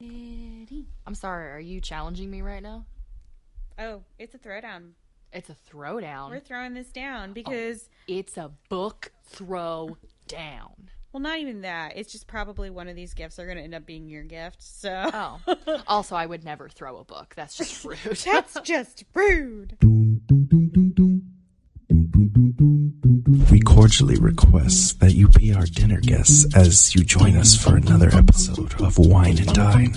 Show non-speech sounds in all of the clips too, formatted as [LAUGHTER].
I'm sorry, are you challenging me right now? Oh, it's a throwdown. It's a throwdown. We're throwing this down oh, because, It's a book throw down. well, not even that. It's just probably one of these gifts are going to end up being your gift. So Oh. [LAUGHS] also, I would never throw a book. That's just [LAUGHS] rude. that's just rude. Cordially request that you be our dinner guests as you join us for another episode of Wine and Dine.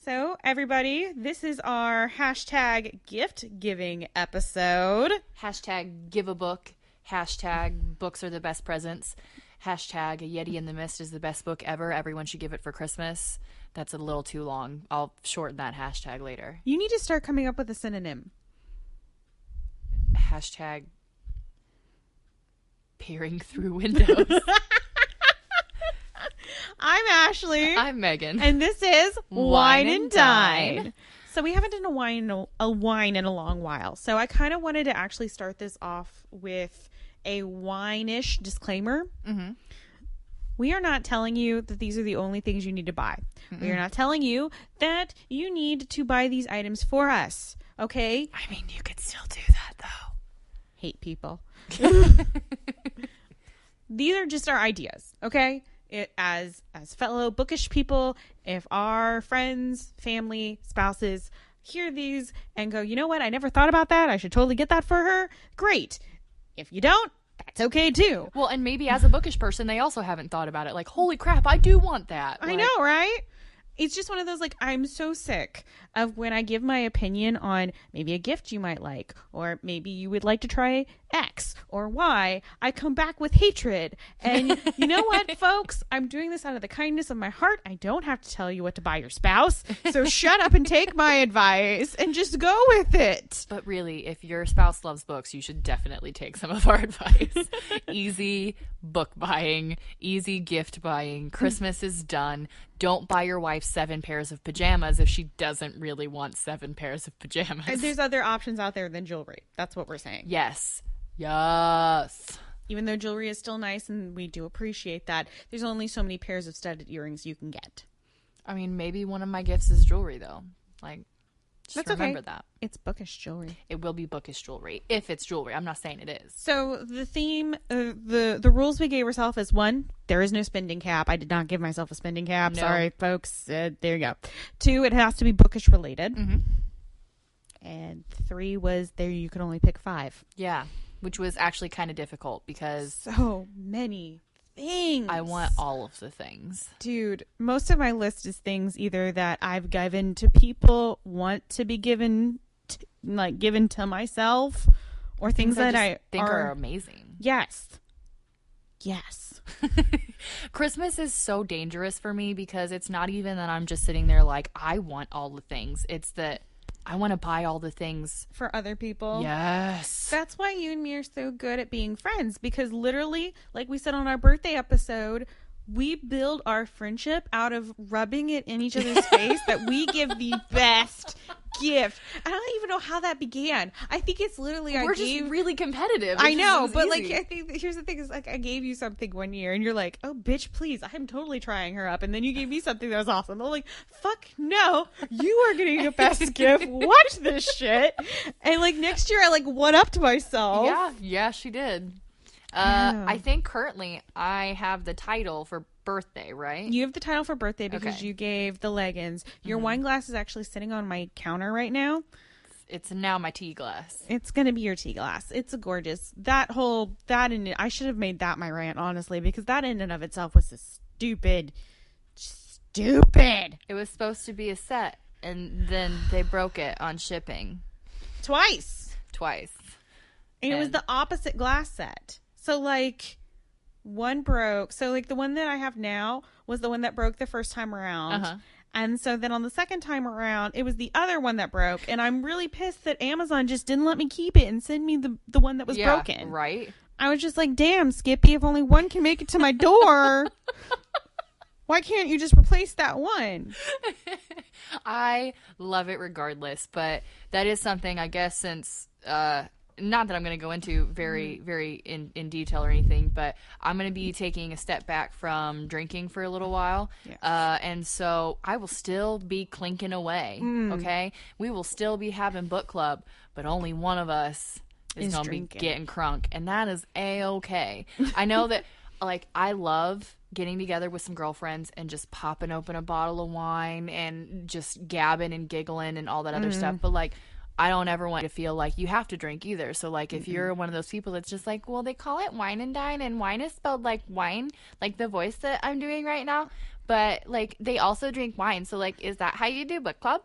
So, everybody, this is our hashtag gift giving episode. Hashtag give a book. Hashtag books are the best presents. Hashtag a Yeti in the Mist is the best book ever. Everyone should give it for Christmas. That's a little too long. I'll shorten that hashtag later. You need to start coming up with a synonym. Hashtag peering through windows. [LAUGHS] I'm Ashley. I'm Megan. and this is Wine Wine and Dine. Dine. So we haven't done a wine in a, wine in a long while. So I kind of wanted to actually start this off with a wine-ish disclaimer. Mm-hmm. We are not telling you that these are the only things you need to buy. We are not telling you that you need to buy these items for us. Okay? I mean, you could still do that though. Hate people. These are just our ideas, okay? It, as as fellow bookish people, if our friends, family, spouses hear these and go, you know what? I never thought about that. I should totally get that for her. Great. If you don't, that's okay too. Well, and maybe as a bookish person, they also haven't thought about it. Like, holy crap, I do want that. I Like, know, right? It's just one of those like I'm so sick of when I give my opinion on maybe a gift you might like or maybe you would like to try X or Y. I come back with hatred. And you know what, [LAUGHS] folks? I'm doing this out of the kindness of my heart. I don't have to tell you what to buy your spouse. So [LAUGHS] shut up and take my advice and just go with it. But really, if your spouse loves books, you should definitely take some of our [LAUGHS] advice. easy book buying, easy gift buying. Christmas is done. Don't buy your wife seven pairs of pajamas if she doesn't really want seven pairs of pajamas. There's other options out there than jewelry. That's what we're saying. yes. Yes. even though jewelry is still nice and we do appreciate that, there's only so many pairs of studded earrings you can get. I mean, maybe one of my gifts is jewelry, though. Like, just That's remember okay. that. It's bookish jewelry. It will be bookish jewelry if it's jewelry. I'm not saying it is. So the theme, uh, the the rules we gave ourselves is one, there is no spending cap. I did not give myself a spending cap. No. Sorry, folks. Uh, there you go. Two, it has to be bookish related. Mhm. And three was there you could only pick five. Yeah, which was actually kind of difficult because So many things. I want all of the things. Dude, most of my list is things either that I've given to people, want to be given, t like given to myself, or things, that just I think are, are amazing. yes, yes. [LAUGHS] Christmas is so dangerous for me because it's not even that I'm just sitting there like I want all the things. It's that I want to buy all the things. For other people, Yes. That's why you and me are so good at being friends because literally, like we said on our birthday episode, we build our friendship out of rubbing it in each other's face that we give the [LAUGHS] best gift. I don't even know how that began. I think it's literally We're gave just really competitive. I know, but like. I think here's the thing is like I gave you something one year and you're like, "Oh bitch, please. I'm totally trying her up." And then you gave me something that was awesome. I'm like, "Fuck no. You are getting a best [LAUGHS] gift. Watch this shit." And like next year I like one upped myself. yeah, yeah, she did. Uh, Yeah. I think currently I have the title for birthday, right? You have the title for birthday because Okay. you gave the leggings. Your wine glass is actually sitting on my counter right now. it's now my tea glass. It's gonna be your tea glass. It's a gorgeous. That whole that in I should have made that my rant honestly because that in and of itself was a stupid, stupid It was supposed to be a set, and then they broke it on shipping twice, twice. and, it was the opposite glass set. So like one broke. So like the one that I have now was the one that broke the first time around. Uh-huh. And so then on the second time around, it was the other one that broke, and I'm really pissed that Amazon just didn't let me keep it and send me the the one that was yeah, broken. right? I was just like, "Damn, Skippy, if only one can make it to my door, [LAUGHS] why can't you just replace that one?" [LAUGHS] I love it regardless, but that is something I guess since uh not that I'm going to go into very, very in, in detail or anything, but I'm going to be taking a step back from drinking for a little while. Yes. Uh, and so I will still be clinking away. Mm. Okay. We will still be having book club, but only one of us is, Is going to be getting crunk. And that is a okay. I know that, [LAUGHS] like, I love getting together with some girlfriends and just popping open a bottle of wine and just gabbing and giggling and all that other Mm-hmm. stuff. But, like, I don't ever want to feel like you have to drink either. So, like, if you're one of those people that's just like, well, they call it wine and dine, and wine is spelled like wine, like the voice that I'm doing right now. But, like, they also drink wine. So, like, is that how you do book club?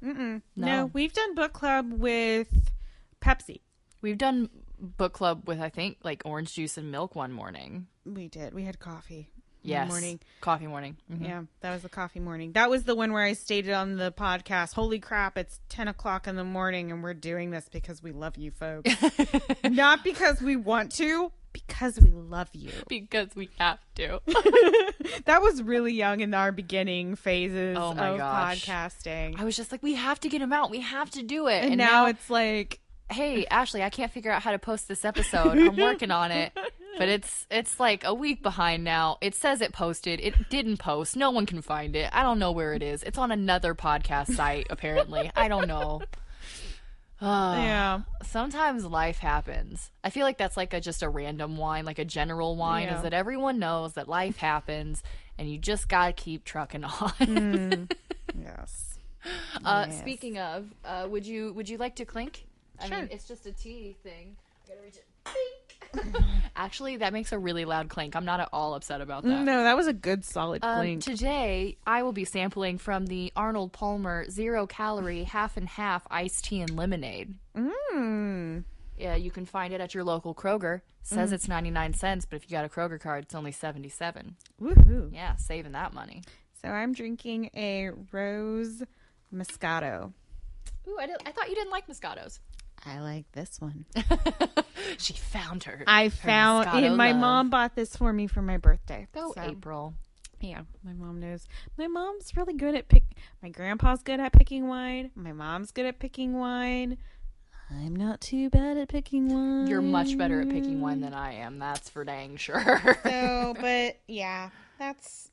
No. No. we've done book club with Pepsi. We've done book club with, I think, like orange juice and milk one morning. We did. We had coffee. Yes. Morning. Coffee morning. Mhm. Yeah, that was the coffee morning. That was the one where I stated on the podcast, "Holy crap! It's ten o'clock in the morning, and we're doing this because we love you, folks. [LAUGHS] Not because we want to, because we love you." [LAUGHS] Because we have to. [LAUGHS] that was really young in our beginning phases Oh my of gosh. podcasting, I was just like, we have to get them out. We have to do it. and, now, it's like, hey, Ashley, I can't figure out how to post this episode. I'm working on it. But it's it's like a week behind now. It says it posted. It didn't post. No one can find it. I don't know where it is. It's on another podcast site apparently. I don't know. Ah. [SIGHS] yeah, Sometimes life happens. I feel like that's like a just a random wine, like a general wine, Yeah. is that everyone knows that life happens and you just gotta keep trucking on. Mm. [LAUGHS] yes. Uh, Yes. Speaking of, uh, would you would you like to clink? I Sure. mean, it's just a tea thing. Gotta reach it. Clink. [LAUGHS] Actually, that makes a really loud clink. I'm not at all upset about that. No, that was a good solid Um, clink. today, I will be sampling from the Arnold Palmer zero calorie half and half iced tea and lemonade. Mmm. Yeah, you can find it at your local Kroger. Says it's 99 cents, but if you got a Kroger card, it's only 77. Woohoo! Yeah, saving that money. So I'm drinking a rose Moscato. Ooh, I, did, I thought you didn't like Moscatos. I like this one. [LAUGHS] she found her. I her found, Moscato and my love. mom bought this for me for my birthday. Go So, April. Yeah, my mom knows. My mom's really good at pick. My grandpa's good at picking wine. My mom's good at picking wine. I'm not too bad at picking wine. You're much better at picking wine than I am. That's for dang sure. So, [LAUGHS] but yeah, that's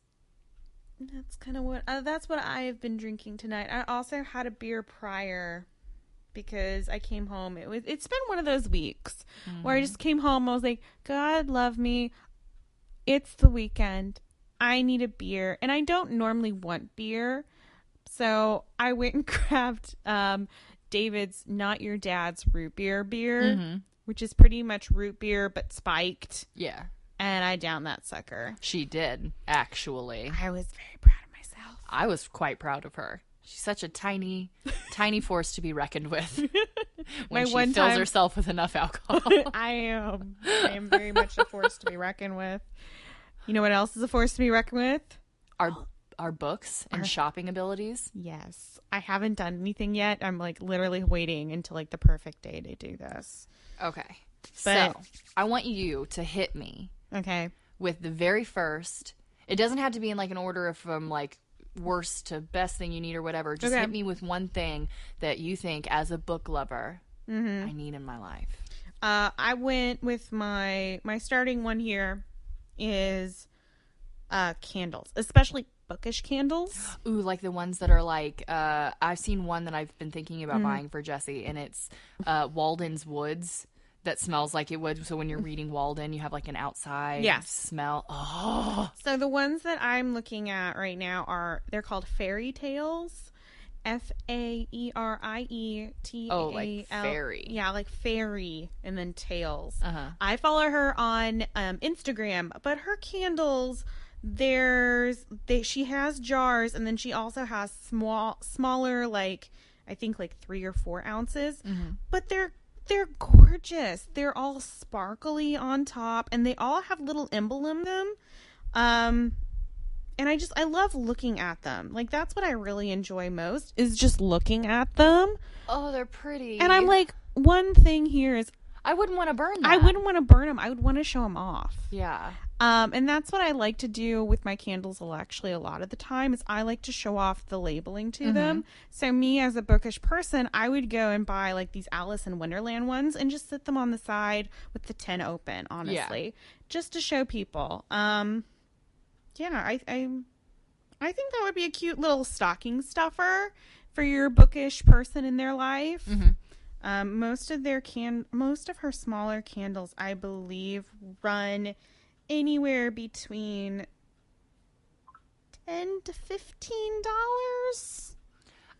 that's kind of what uh, that's what I've been drinking tonight. I also had a beer prior because I came home. It was it's been one of those weeks where I just came home. I was like, God love me. It's the weekend. I need a beer, and I don't normally want beer, so I went and [LAUGHS] grabbed um, David's Not Your Dad's root beer beer, which is pretty much root beer but spiked yeah, and I downed that sucker. she did actually. I was very proud of myself. I was quite proud of her. She's such a tiny, tiny force to be reckoned with. [LAUGHS] when My she one fills time- herself with enough alcohol. [LAUGHS] I am. I am very much a force to be reckoned with. You know what else is a force to be reckoned with? our our books and uh-huh. shopping abilities. Yes. I haven't done anything yet. I'm like literally waiting until like the perfect day to do this. Okay, But- so I want you to hit me Okay. with the very first. It doesn't have to be in like an order of from like worst to best thing you need or whatever. Just Okay. hit me with one thing that you think, as a book lover, I need in my life. Uh, I went with my my starting one here is uh candles, especially bookish candles. [GASPS] Ooh, like the ones that are like uh I've seen one that I've been thinking about buying for Jesse and it's uh Walden's Woods that smells like it would so when you're reading Walden you have like an outside Yes. smell. Oh, So the ones that I'm looking at right now are they're called fairy tales. F A E R I E T A L. Oh, like fairy. Yeah, like fairy and then tails. Uh-huh. I follow her on um, Instagram, but her candles there's they she has jars and then she also has small smaller like I think like three or four ounces, but they're they're gorgeous. They're all sparkly on top, and they all have little emblem in them. Um, and I just I love looking at them. Like that's what I really enjoy most is just looking at them. oh, they're pretty. And I'm like, one thing here is I wouldn't want to burn. them. I wouldn't want to burn them. I would want to show them off. Yeah. Um, and that's what I like to do with my candles. Actually, a lot of the time is I like to show off the labeling to them. So me as a bookish person, I would go and buy like these Alice in Wonderland ones and just sit them on the side with the tin open. Honestly, just to show people. Um, yeah, I, I, I think that would be a cute little stocking stuffer for your bookish person in their life. Um, most of their can, most of her smaller candles, I believe, run anywhere between ten to fifteen dollars.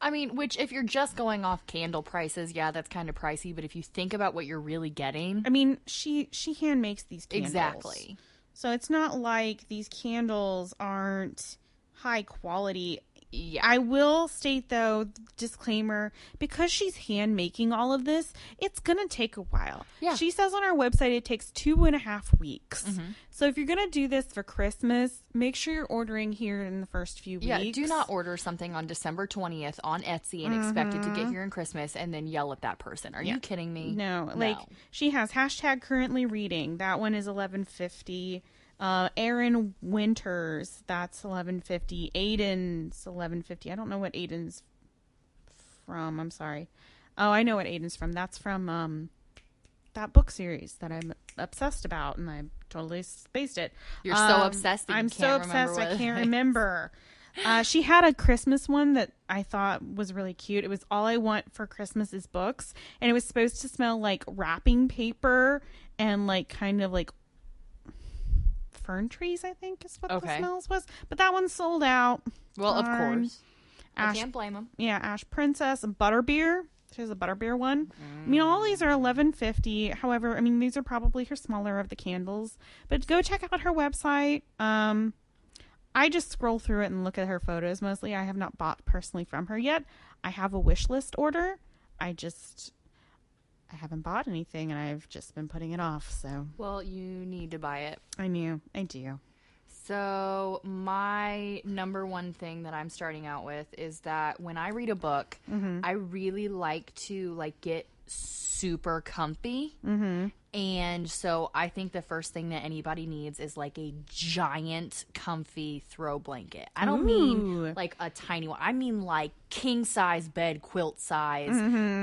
I mean, which if you're just going off candle prices, yeah, that's kind of pricey. But if you think about what you're really getting, I mean, she she hand makes these candles. exactly. So it's not like these candles aren't high quality. Yeah. I will state though, disclaimer, because she's hand making all of this, it's gonna take a while. Yeah. She says on our website it takes two and a half weeks. Mm-hmm. So if you're gonna do this for Christmas, make sure you're ordering here in the first few Yeah, weeks. do not order something on December 20th on Etsy and expect it to get here in Christmas and then yell at that person. Are you kidding me? No, like she has hashtag currently reading. That one is eleven fifty. Uh, Aaron Winters, that's eleven fifty. Aiden's eleven fifty. I don't know what Aiden's from. I'm sorry. Oh, I know what Aiden's from. That's from um that book series that I'm obsessed about, and I totally spaced it. You're so Um, obsessed that you I'm so obsessed I can't remember. [LAUGHS] Uh, she had a Christmas one that I thought was really cute. It was all I want for Christmas is books, and it was supposed to smell like wrapping paper and like kind of like fern trees. I think is what the Okay. smells was. But that one sold out. Well, of Darn. course. I Ash, can't blame them. yeah, Ash Princess and Butterbeer. She has a Butterbeer one. I mean, all these are eleven fifty. However, I mean these are probably her smaller of the candles. But go check out her website. Um, I just scroll through it and look at her photos mostly. I have not bought personally from her yet. I have a wish list order. I just I haven't bought anything and I've just been putting it off. So Well, you need to buy it. I knew I do. So, my number one thing that I'm starting out with is that when I read a book, mm-hmm. I really like to like get super comfy. Mm-hmm. And so I think the first thing that anybody needs is like a giant comfy throw blanket. I don't Ooh. mean like a tiny one. I mean like king size bed quilt size.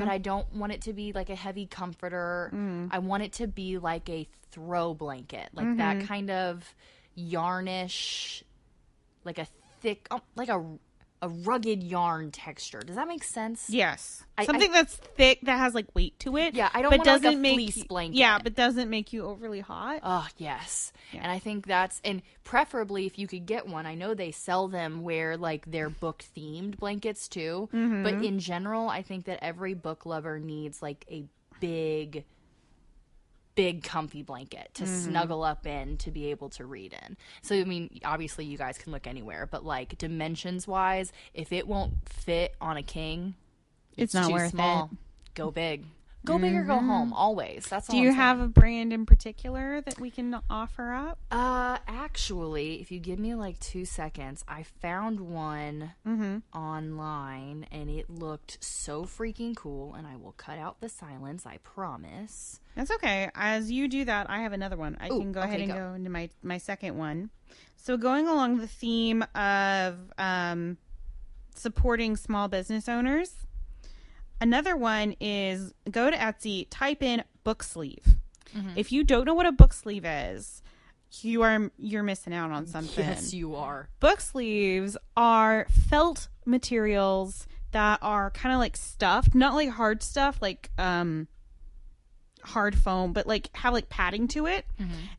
But I don't want it to be like a heavy comforter. I want it to be like a throw blanket. Like that kind of yarnish like a thick um, like a a rugged yarn texture. Does that make sense? Yes, I- something that's thick that has like weight to it. Yeah, I don't but want, doesn't make fleece blanket. Yeah, but doesn't make you overly hot. Oh, yes. And I think that's and preferably if you could get one. I know they sell them where like they're book themed blankets too. Mm-hmm. But in general, I think that every book lover needs like a big big comfy blanket to Mm-hmm. snuggle up in to be able to read in. So I mean, obviously you guys can look anywhere, but like dimensions wise, if it won't fit on a king, It's not too worth small. it. Go big. Go big or go home. Always. That's all Do I'm you saying. have a brand in particular that we can offer up? Uh, actually, if you give me like two seconds, I found one Mm-hmm. online and it looked so freaking cool. And I will cut out the silence, I promise. That's okay. As you do that, I have another one. I Ooh, can go ahead okay, and go. go into my my second one. So going along the theme of um, supporting small business owners, another one is go to Etsy, type in book sleeve. Mm-hmm. If you don't know what a book sleeve is, you are you're missing out on something. Yes, you are. book sleeves are felt materials that are kind of like stuffed, not like hard stuff, like um hard foam, but like have like padding to it.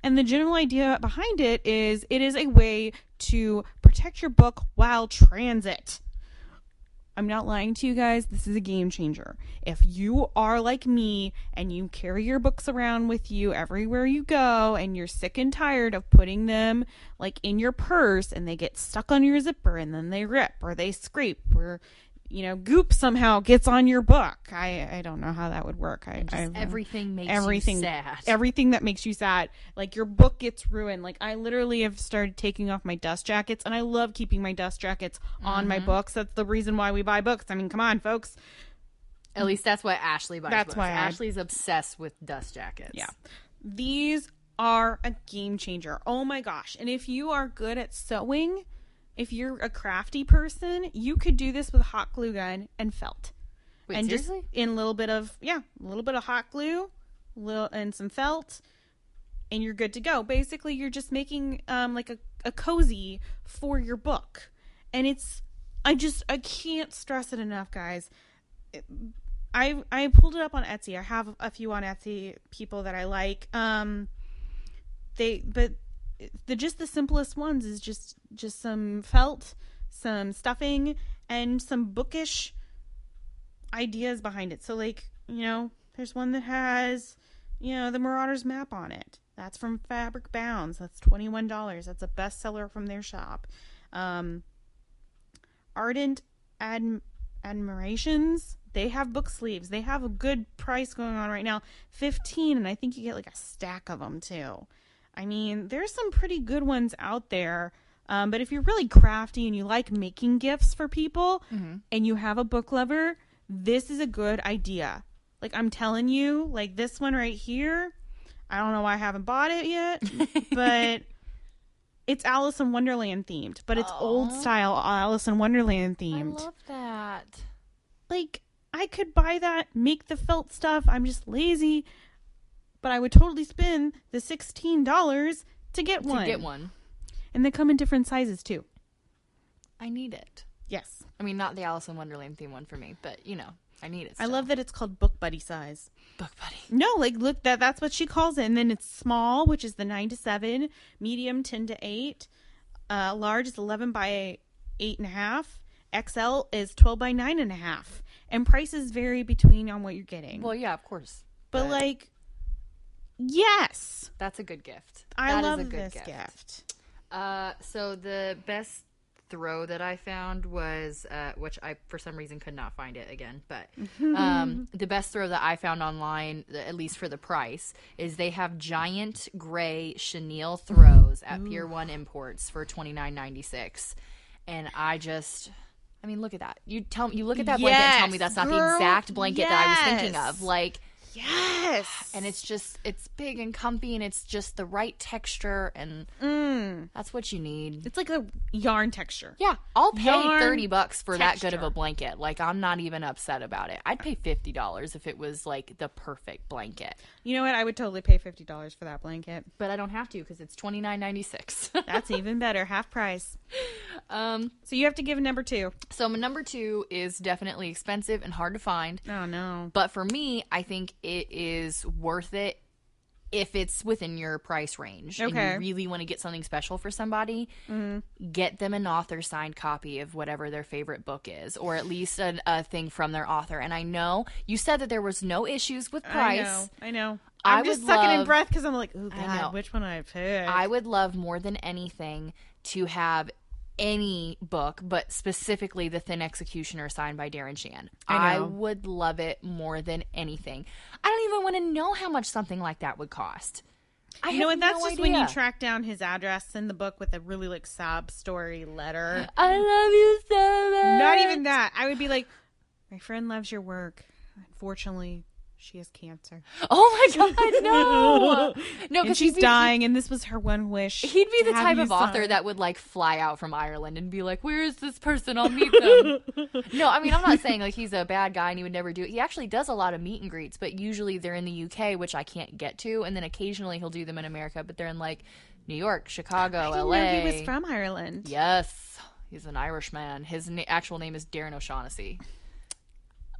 And the general idea behind it is it is a way to protect your book while transit. I'm not lying to you guys. This is a game changer. If you are like me and you carry your books around with you everywhere you go and you're sick and tired of putting them like in your purse and they get stuck on your zipper and then they rip or they scrape or you know goop somehow gets on your book. I I don't know how that would work. I, I everything makes everything you sad. everything that makes you sad like your book gets ruined like i literally have started taking off my dust jackets and i love keeping my dust jackets on Mm-hmm. my books that's the reason why we buy books i mean come on folks At least that's why Ashley buys That's books. why I- Ashley's obsessed with dust jackets. yeah these are a game changer. Oh my gosh. And if you are good at sewing, if you're a crafty person, you could do this with a hot glue gun and felt. Wait, and seriously? just in a little bit of yeah, a little bit of hot glue, little and some felt, and you're good to go. Basically, you're just making um like a, a cozy for your book. And it's I just I can't stress it enough, guys. It- I I pulled it up on Etsy. I have a few on Etsy people that I like. Um they but the just the simplest ones is just just some felt, some stuffing and some bookish ideas behind it. So like, you know, there's one that has, you know, the Marauders map on it. That's from Fabric Bounds. That's $21. That's a bestseller from their shop. Um Ardent Ad- Admirations, they have book sleeves. They have a good price going on right now. 15 and I think you get like a stack of them too. I mean, there's some pretty good ones out there. Um, but if you're really crafty and you like making gifts for people and you have a book lover, this is a good idea. Like I'm telling you, like this one right here, I don't know why I haven't bought it yet, [LAUGHS] but it's Alice in Wonderland themed, but it's old style Alice in Wonderland themed. I love that. like I could buy that, make the felt stuff. I'm just lazy, but I would totally spend the sixteen dollars to get one. To get one. and they come in different sizes too. I need it. Yes, I mean, not the Alice in Wonderland theme one for me, but you know, I need it. I love that it's called Book Buddy size. Book Buddy. No, like look that that's what she calls it, and then it's small, which is the nine to seven, medium ten to eight, uh, large is eleven by eight and a half, XL is twelve by nine and a half, and prices vary between on what you're getting. Well, yeah, of course. but like, yes, that's a good gift. I That is love a good this gift. Uh, so the best throw that I found was, uh, which I for some reason could not find it again, but [LAUGHS] um, the best throw that I found online, at least for the price, is they have giant gray chenille throws at Pier One Imports for twenty nine ninety six, and I just. I mean, look at that. You tell me, you look at that blanket and tell me that's not the exact blanket that I was thinking of. Like, Yes, and it's just it's big and comfy and it's just the right texture and Mm. That's what you need it's like a yarn texture. yeah i'll pay Yarn 30 bucks for that good of a blanket like i'm not even upset about it i'd pay $50 if it was like the perfect blanket You know what? I would totally pay fifty dollars for that blanket. but i don't have to because it's $29.96 [LAUGHS] That's even better, half price. um So you have to give a number two. so my number two is definitely expensive and hard to find Oh no. But for me, I think it is worth it if it's within your price range and Okay. you really want to get something special for somebody. Mm-hmm. Get them an author signed copy of whatever their favorite book is, or at least a, a thing from their author. And I know you said that there was no issues with price. I know. I know. I I'm just would sucking in breath because I'm like, oh I know. god, which one I pick? I would love more than anything to have any book, but specifically the Thin Executioner signed by Darren Shan. I know. would love it more than anything. I don't even want to know how much something like that would cost. I you know what? That's no just when you track down his address in the book with a really like sob story letter. I love you so much. Not even that. I would be like, my friend loves your work. Unfortunately, she has cancer. Oh my god, [LAUGHS] no, no, because she's dying, and this was her one wish. He'd be the type of author sign. that would like fly out from Ireland and be like, "Where is this person? I'll meet them." [LAUGHS] no, I mean I'm not saying like he's a bad guy and he would never do it. He actually does a lot of meet and greets, but usually they're in the UK, which I can't get to, and then occasionally he'll do them in America, but they're in like New York, Chicago, LA. he was from Ireland. Yes, he's an Irishman. His na- actual name is Darren O'Shaughnessy.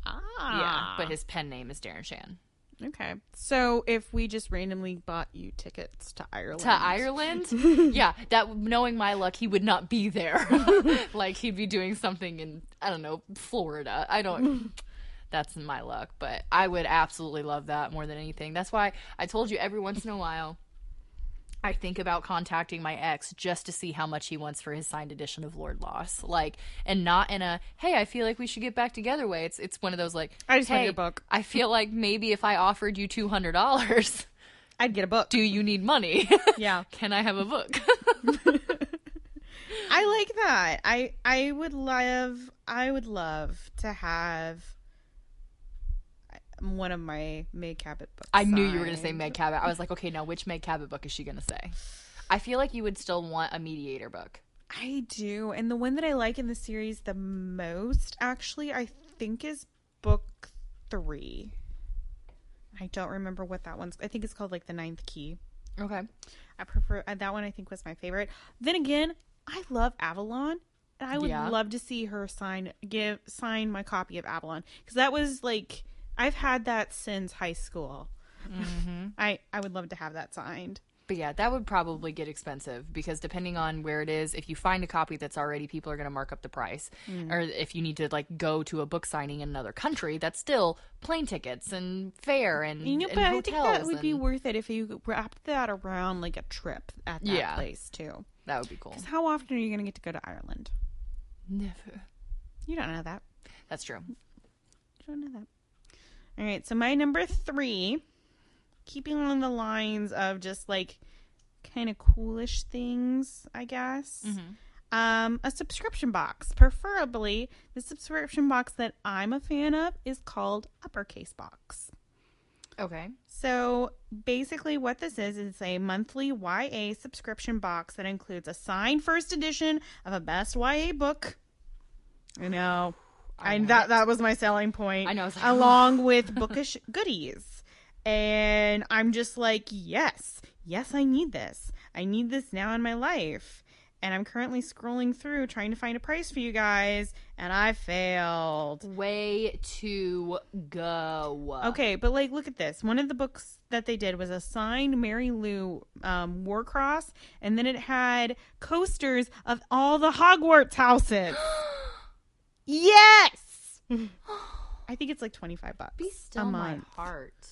Ah, Yeah, but his pen name is Darren Shan. okay. So if we just randomly bought you tickets to Ireland, to Ireland. [LAUGHS] yeah, that knowing my luck, he would not be there. [LAUGHS] like he'd be doing something in I don't know Florida. I don't. [LAUGHS] That's my luck, but I would absolutely love that more than anything. That's why I told you every once in a while. I think about contacting my ex just to see how much he wants for his signed edition of Lord Loss. Like, and not in a hey, I feel like we should get back together way. It's it's one of those like I just want hey, your book. I feel like maybe if I offered you two hundred dollars, I'd get a book. do you need money? [LAUGHS] Yeah. [LAUGHS] Can I have a book? [LAUGHS] I like that. I I would love I would love to have one of my Meg Cabot books. I knew you were going to say. Meg Cabot. I was like, okay, now which Meg Cabot book is she going to say? I feel like you would still want a mediator book. I do, and the one that I like in the series the most, actually, I think is book three. I don't remember what that one's. I think it's called like the Ninth Key. Okay. I prefer uh, that one. I think was my favorite. Then again, I love Avalon, and I would Yeah. love to see her sign give sign my copy of Avalon because that was like I've had that since high school. Mm-hmm. [LAUGHS] I I would love to have that signed. But yeah, that would probably get expensive because depending on where it is, if you find a copy that's already, people are going to mark up the price. Mm. Or if you need to like go to a book signing in another country, that's still plane tickets and fare and, You know, and but I think that would be worth it if you wrapped that around like a trip at that Yeah. place too. that would be cool. 'Cause how often are you going to get to go to Ireland? Never. You don't know that. That's true. You don't know that. All right, so my number three, keeping on the lines of just like kind of coolish things, I guess. Um, a subscription box, preferably the subscription box that I'm a fan of is called Uppercase Box. Okay. So basically, what this is is a monthly YA subscription box that includes a signed first edition of a best YA book. I know, I, that it. that was my selling point. I know, like, [LAUGHS] along with bookish goodies, and I'm just like, yes, yes, I need this. I need this now in my life. And I'm currently scrolling through trying to find a price for you guys, and I failed. Way to go. Okay, but like, look at this. One of the books that they did was a signed Marie Lu um, Warcross, and then it had coasters of all the Hogwarts houses. [GASPS] [GASPS] [GASPS] yes, [GASPS] I think it's like twenty five bucks Be a still my month. heart.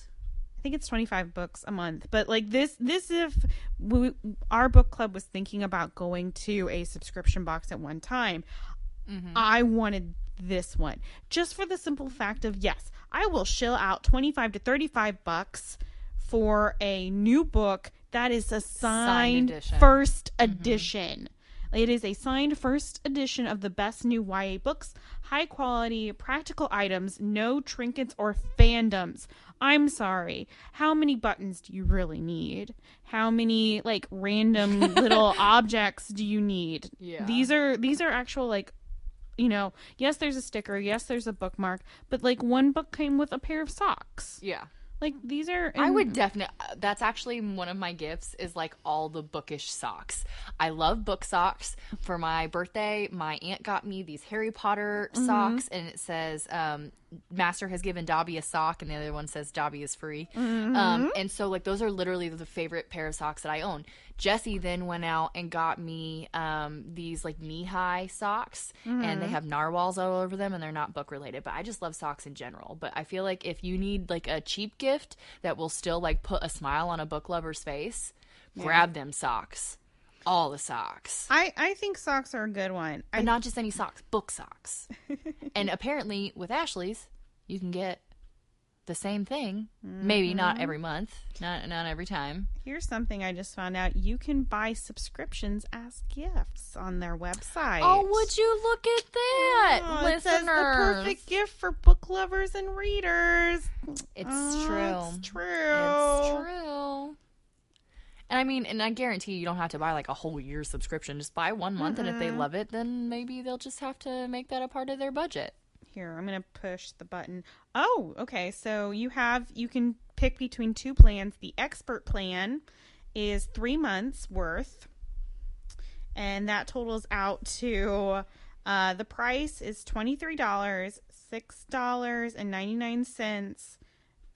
I think it's twenty five books a month. But like this, this if we, our book club was thinking about going to a subscription box at one time, mm-hmm. I wanted this one just for the simple fact of yes, I will shill out 25 to 35 bucks for a new book that is a signed, edition. first mm-hmm. edition. It is a signed first edition of the best new YA books, high quality, practical items, no trinkets or fandoms. I'm sorry. How many buttons do you really need? How many like random [LAUGHS] little objects do you need? Yeah. These are these are actual like you know, yes there's a sticker, yes there's a bookmark, but like one book came with a pair of socks. Yeah. Like these are I would definitely. That's actually one of my gifts. Is like all the bookish socks. I love book socks. For my birthday, my aunt got me these Harry Potter socks, and it says um, "Master has given Dobby a sock," and the other one says "Dobby is free." Um, and so, like, those are literally the favorite pair of socks that I own. Jesse then went out and got me um, these like knee high socks, and they have narwhals all over them, and they're not book related. But I just love socks in general. But I feel like if you need like a cheap gift that will still like put a smile on a book lover's face, grab them socks, all the socks. I I think socks are a good one. I not just any socks, book socks. [LAUGHS] and apparently, with Ashley's, you can get the same thing. Mm-hmm. Maybe not every month, not not every time. Here's something I just found out. You can buy subscriptions as gifts on their website. Oh, would you look at that, Oh, it says the perfect gift for book lovers and readers. It's Oh, true. It's true. It's true. And I mean, and I guarantee you don't have to buy like a whole year subscription. Just buy one month, mm-hmm. and if they mm-hmm. love it, then maybe they'll just have to make that a part of their budget. Here, I'm going to push the button. Oh, okay. So you have, you can pick between two plans. The expert plan is three months worth, and that totals out to uh, the price is $23, $6.99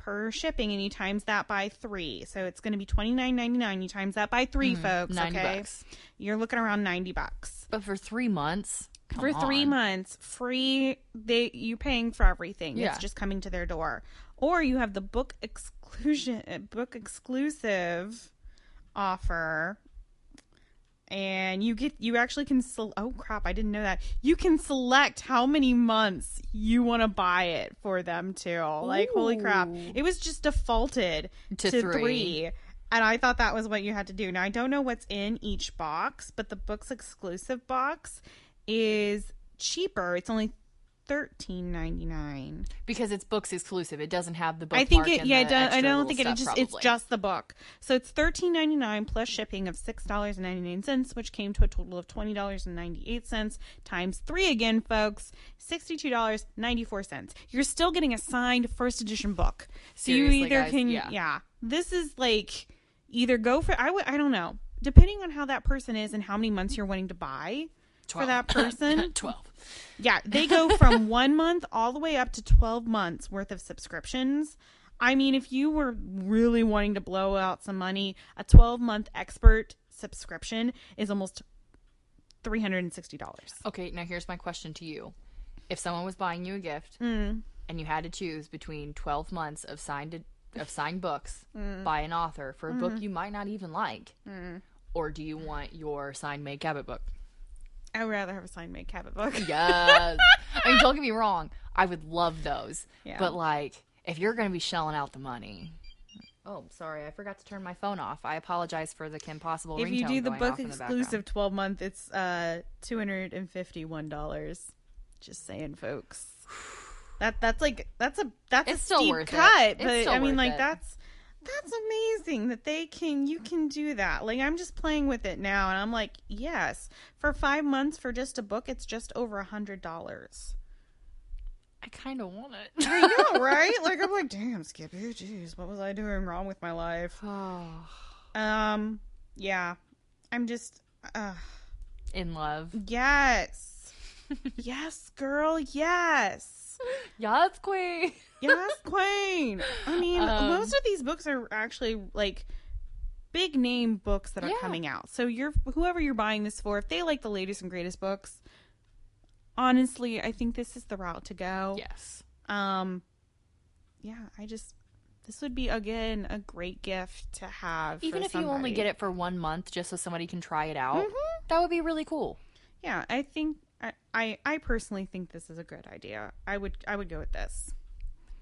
per shipping, and you times that by three. So it's going to be twenty nine ninety nine. You times that by 3 mm, folks. 90 okay, bucks. you're looking around ninety bucks But for three months, for three on. months free they you paying for everything Yeah. it's just coming to their door or you have the book exclusion book exclusive offer and you get you actually can sel- oh crap i didn't know that you can select how many months you want to buy it for them too like holy crap it was just defaulted To to, three. three and I thought that was what you had to do. Now I don't know what's in each box, but the book's exclusive box is cheaper. It's only thirteen ninety nine. because it's books exclusive. It doesn't have the book. I think it. Yeah, it does, I don't think it. Just probably. it's just the book. So it's thirteen ninety nine plus shipping of six dollars and ninety nine cents, which came to a total of twenty dollars and ninety eight cents times three again, folks. Sixty two dollars ninety four cents. You're still getting a signed first edition book. So Seriously, you either guys, can. yeah. yeah. This is like either go for. I would. I don't know. Depending on how that person is and how many months you're wanting to buy for that [LAUGHS] person. [LAUGHS] Twelve. Yeah, they go from [LAUGHS] one month all the way up to 12 months worth of subscriptions. I mean, if you were really wanting to blow out some money, a 12 month expert subscription is almost $360. Okay, now here's my question to you: If someone was buying you a gift Mm. and you had to choose between twelve months of signed of signed books Mm. by an author for a Mm-hmm. book you might not even like, or do you want your signed Meg Cabot book? I would rather have a signed Meg Cabot book. Yes. [LAUGHS] I mean, don't get me wrong. I would love those. Yeah. But like, if you're going to be shelling out the money. Oh, sorry. I forgot to turn my phone off. I apologize for the Kim Possible If you do the book off in the exclusive 12 month, it's uh $251. Just saying, folks. That that's like that's a that's It's a still steep worth it. cut, It's but still I mean worth like it. that's that's amazing that they can you can do that. Like I'm just playing with it now, and I'm like, yes, for five months for just a book, it's just over a hundred dollars. I kind of want it. I know, [LAUGHS] right? like I'm like, damn, Skippy, jeez, what was I doing wrong with my life? oh, [SIGHS] Um, yeah, I'm just, uh, in love. yes, [LAUGHS] yes, girl, yes. [LAUGHS] Yes, queen. Yes, Queen. I mean, [LAUGHS] Um, most of these books are actually like big name books that are Yeah. coming out. So you're whoever you're buying this for, if they like the latest and greatest books, honestly, I think this is the route to go. Yes. Um yeah, I just this would be again a great gift to have. Even if you only get it for one month just so somebody can try it out, Mhm. that would be really cool. Yeah, I think I, I I personally think this is a good idea. I would I would go with this.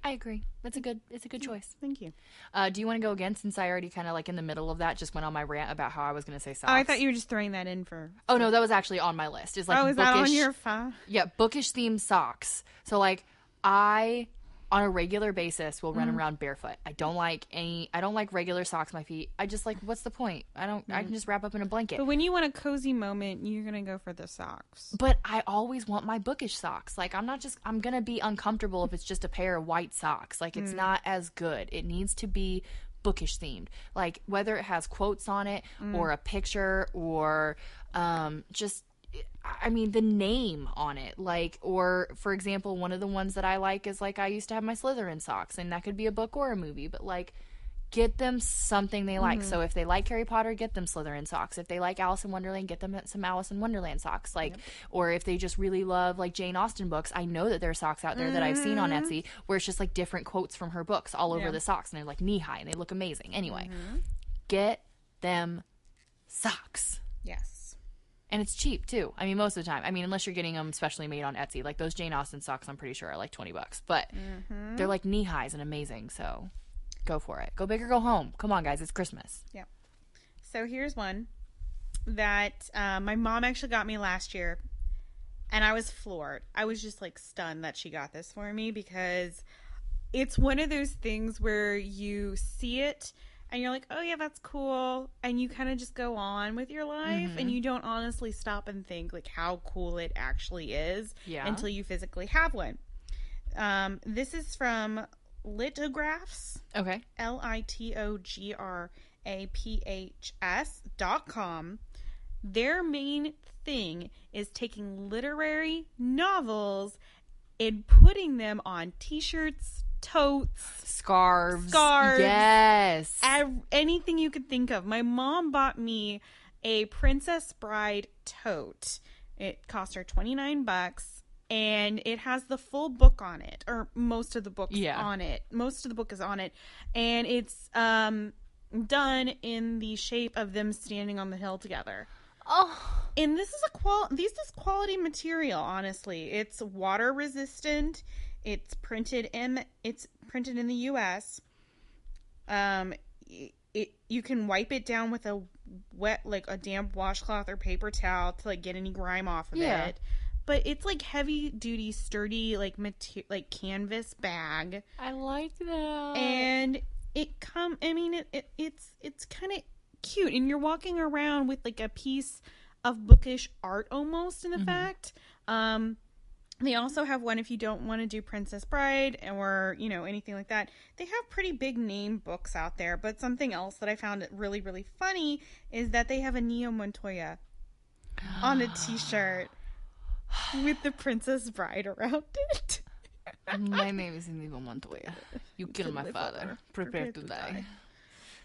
I agree. That's a good. It's a good choice. Thank you. Uh, do you want to go again since I already kind of like in the middle of that just went on my rant about how I was going to say socks? Oh, I thought you were just throwing that in for. Oh no, that was actually on my list. Is like oh, is that on your phone? yeah bookish themed socks. So like I on a regular basis will Mm-hmm. run around barefoot. I don't like any. I don't like regular socks on my feet. I just like what's the point? I don't. I can just wrap up in a blanket. Mm. But when you want a cozy moment, you're gonna go for the socks. But I always want my bookish socks. Like I'm not just I'm going to be uncomfortable if it's just a pair of white socks. Like it's not as good. It needs to be bookish themed. Like whether it has quotes on it or a picture or um just I mean the name on it. Like or for example, one of the ones that I like is like I used to have my Slytherin socks and that could be a book or a movie, but like get them something they like. So mm-hmm. if they like Harry Potter, get them Slytherin socks. If they like Alice in Wonderland, get them some Alice in Wonderland socks. Like, or if they just really love like Jane Austen books, I know that there are socks out there that I've seen on mm-hmm. Etsy where it's just like different quotes from her books all over Yeah. the socks, and they're like knee high and they look amazing. Anyway, mm-hmm. get them socks. Yes. And it's cheap too. I mean, most of the time. I mean, unless you're getting them specially made on Etsy, like those Jane Austen socks, I'm pretty sure are like twenty bucks. But they're like knee highs and amazing. So go for it. Go big or go home. Come on, guys. It's Christmas. Yeah. So here's one that uh, my mom actually got me last year, and I was floored. I was just like stunned that she got this for me because it's one of those things where you see it and you're like, oh yeah, that's cool, and you kind of just go on with your life, and you don't honestly stop and think like how cool it actually is Yeah. until you physically have one. Um, this is from Litographs. Okay. L I T O G R A P H S dot com. Their main thing is taking literary novels and putting them on t shirts, totes, Scarves. Scarves. Yes. ev- anything you could think of. My mom bought me a Princess Bride tote. It cost her 29 bucks and it has the full book on it or most of the book Yeah. on it. Most of the book is on it and it's um done in the shape of them standing on the hill together. oh. And this is a qual this is quality material, honestly. It's water resistant. It's printed in it's printed in the US. Um it, it you can wipe it down with a wet like a damp washcloth or paper towel to like get any grime off of Yeah. it. but it's like heavy duty, sturdy, like mater- like canvas bag, I like that. and it come. I mean, it, it it's it's kind of cute, and you're walking around with like a piece of bookish art almost. In Mm-hmm. the fact, um, they also have one if you don't want to do Princess Bride or you know anything like that. They have pretty big name books out there, but something else that I found really really funny is that they have a Inigo Montoya on a T-shirt with the Princess Bride around it. [LAUGHS] My name is Inigo Montoya. You killed my father. Prepare to die.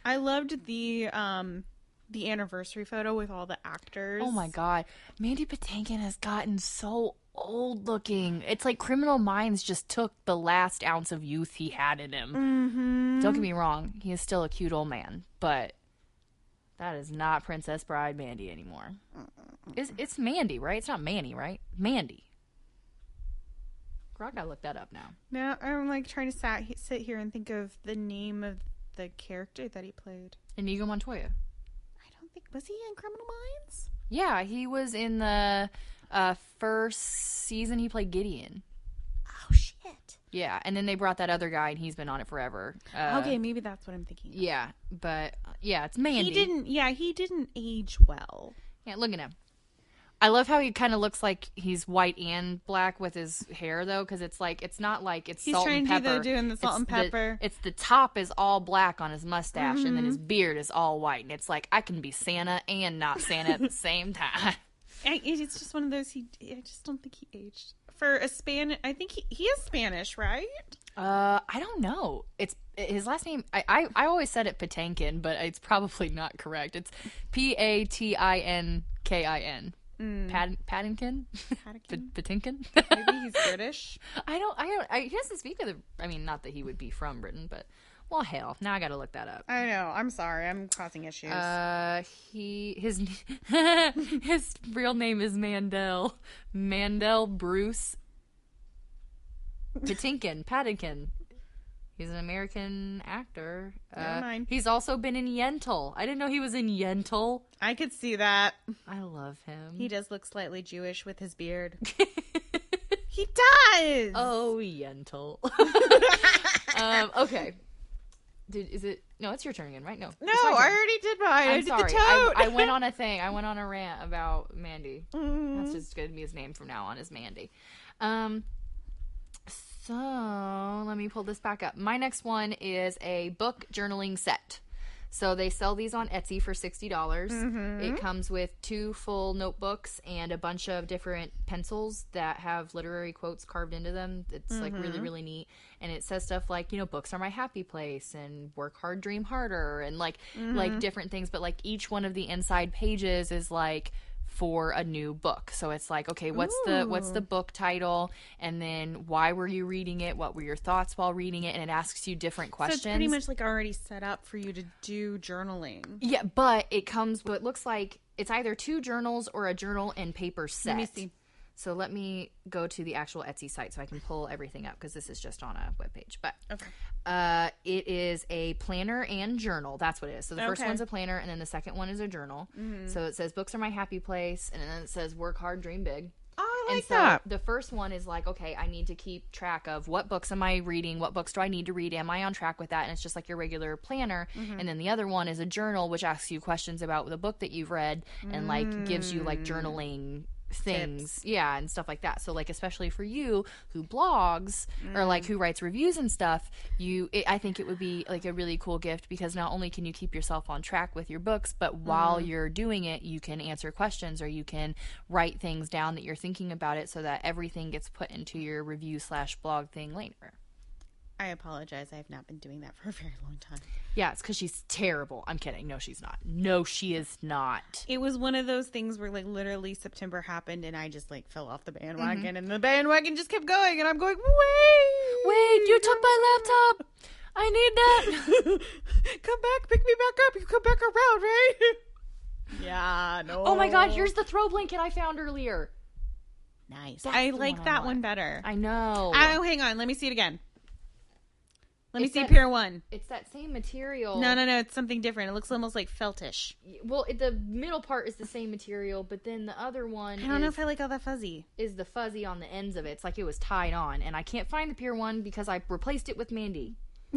I loved the um the anniversary photo with all the actors. Oh my god. Mandy Patinkin has gotten so old looking. It's like Criminal Minds just took the last ounce of youth he had in him. Mm-hmm. Don't get me wrong, he is still a cute old man, but that is not Princess Bride Mandy anymore. It's, it's Mandy, right? It's not Manny, right? Mandy. I gotta look that up now. Now I'm like trying to sat, sit here and think of the name of the character that he played. Inigo Montoya. I don't think was he in Criminal Minds? Yeah, he was in the uh, first season. He played Gideon. Oh shit. Yeah, and then they brought that other guy, and he's been on it forever. Uh, okay, maybe that's what I'm thinking. of. Yeah, but uh, yeah, it's Mandy. He didn't. Yeah, he didn't age well. Yeah, look at him. I love how he kind of looks like he's white and black with his hair though, because it's like it's not like it's He's salt trying and to do the- doing the salt It's and the- pepper. it's the top is all black on his mustache, and then his Mm-hmm. beard is all white, and it's like I can be Santa and not Santa at the [LAUGHS] same time. I, it's just one of those. He. I just don't think he aged for a Span. I think he he is Spanish, right? Uh, I don't know. It's his last name. I I, I always said it Patinkin, but it's probably not correct. It's P A T I N K I N. Pad Paddington. Paddington? [LAUGHS] Patinkin. Maybe he's British. [LAUGHS] I don't. I don't. I, he doesn't speak of the. I mean, not that he would be from Britain, but well, hell. Now I got to look that up. I know. I'm sorry. I'm causing issues. Uh, he his [LAUGHS] his real name is Mandel Mandel Bruce Patinkin Paddington. He's an American actor. Never Uh, mind. He's also been in Yentl. I didn't know he was in Yentl. I could see that. I love him. He does look slightly Jewish with his beard. [LAUGHS] he does. oh, Yentl. [LAUGHS] um, okay. Did is it? No, it's your turn again, right? No. no, I already did mine. I I'm did sorry. the toad. I, I [LAUGHS] went on a thing. I went on a rant about Mandy. Mm. That's just to be his name from now on is Mandy. Um, so let me pull this back up. My next one is a book journaling set. So they sell these on Etsy for sixty dollars. Mm-hmm. It comes with two full notebooks and a bunch of different pencils that have literary quotes carved into them. It's like Mm-hmm. really really neat, and it says stuff like you know books are my happy place and work hard, dream harder, and like Mm-hmm. like different things. But like each one of the inside pages is like for a new book. So it's like, okay, what's the what's the book title and then why were you reading it? What were your thoughts while reading it? And it asks you different questions. so it's pretty much like already set up for you to do journaling. Yeah, but it comes what looks like it's either two journals or a journal and paper set. Let me see. So let me go to the actual Etsy site so I can pull everything up because this is just on a webpage. But Okay. uh, it is a planner and journal. That's what it is. So the first Okay. Mm-hmm. one's a planner, and then the second one is a journal. So it says books are my happy place, and then it says work hard, dream big. Oh, I and like so that. the first one is like, okay, I need to keep track of what books am I reading, what books do I need to read, am I on track with that? And it's just like your regular planner. Mm-hmm. And then the other one is a journal, which asks you questions about the book that you've read and like gives you Mm. like journaling things yeah and stuff like that so like especially for you who blogs or Mm. like who writes reviews and stuff you it, i think it would be like a really cool gift because not only can you keep yourself on track with your books but Mm. while you're doing it you can answer questions or you can write things down that you're thinking about it so that everything gets put into your review slash blog thing later I apologize. I have not been doing that for a very long time. yeah it's because she's terrible i'm kidding no she's not no she is not It was one of those things where like literally September happened and I just like fell off the bandwagon Mm-hmm. and the bandwagon just kept going and I'm going, wait, wait you took my laptop i need that [LAUGHS] come back, pick me back up. You come back around, right? [LAUGHS] yeah, no. Oh my god, here's the throw blanket I found earlier. nice. That's I like that one better. I know. Oh, hang on. Let me see it again. Let me see that- pair one. It's that same material. No, no, no. It's something different. It looks almost like feltish. Well, it, the middle part is the same material, but then the other one I don't know if I like all that fuzzy. is the fuzzy on the ends of it. It's like it was tied on, and I can't find the pure one because I replaced it with Mandy. [LAUGHS]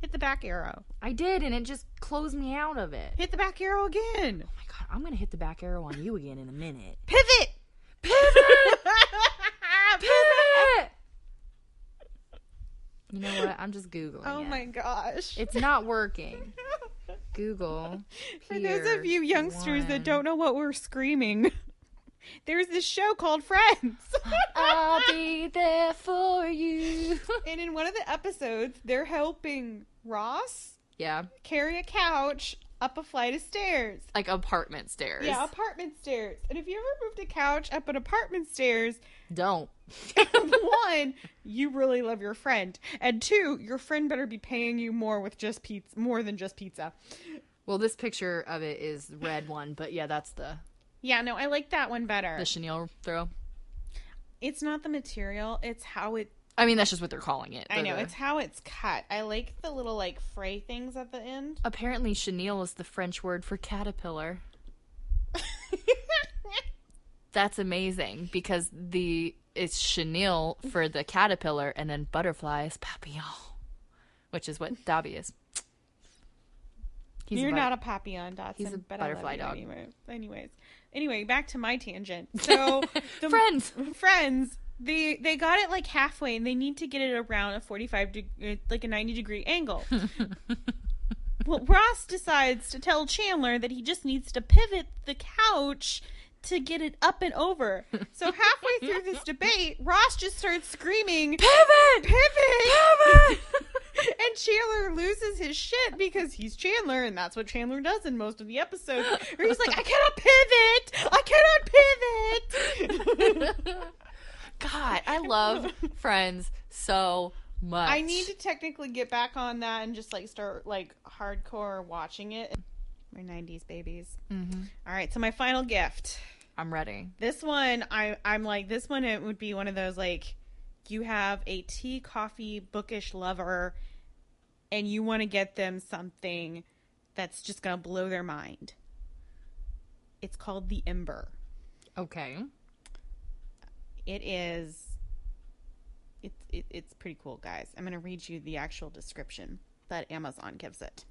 Hit the back arrow. I did, and it just closed me out of it. Hit the back arrow again. Oh my god, I'm gonna hit the back arrow on you again in a minute. Pivot! Pivot. You know what? I'm just googling. Oh it. my gosh. It's not working. [LAUGHS] Google. For those of you youngsters one. that don't know what we're screaming, [LAUGHS] there's this show called Friends. [LAUGHS] I'll be there for you. and in one of the episodes, they're helping Ross yeah, carry a couch up a flight of stairs. like apartment stairs. Yeah, apartment stairs. And if you ever moved a couch up an apartment stairs, Don't. one, you really love your friend, and two, your friend better be paying you more with just pizza, more than just pizza. Well, this picture of it is red one, but yeah, that's the Yeah, no, I like that one better. the chenille throw. It's not the material; it's how it. I mean, that's just what they're calling it. I know the- it's how it's cut. I like the little like fray things at the end. Apparently, chenille is the French word for caterpillar. [LAUGHS] That's amazing because the it's chenille for the caterpillar, and then butterfly is papillon, which is what Dobby is. He's You're but- not a papillon, Dotson. He's a but I love butterfly you dog. Anyway, anyways, anyway, back to my tangent. [LAUGHS] So the friends. friends they they got it like halfway and they need to get it around a 45 degree uh, like a 90 degree angle [LAUGHS] well ross decides to tell chandler that he just needs to pivot the couch to get it up and over so [LAUGHS] halfway through this debate ross just starts screaming Pivot! pivot Pivot!" [LAUGHS] and chandler loses his shit because he's chandler and that's what chandler does in most of the episodes where he's like i cannot pivot i cannot pivot [LAUGHS] God, I love Friends so much. I need to technically get back on that and just like start like hardcore watching it. We're '90s babies. Mm-hmm. All right, so my final gift. I'm ready. This one, I I'm like this one. It would be one of those like you have a tea, coffee, bookish lover, and you want to get them something that's just gonna blow their mind. It's called the Ember. Okay. It is. It's it, it's pretty cool, guys. I'm going to read you the actual description that Amazon gives it.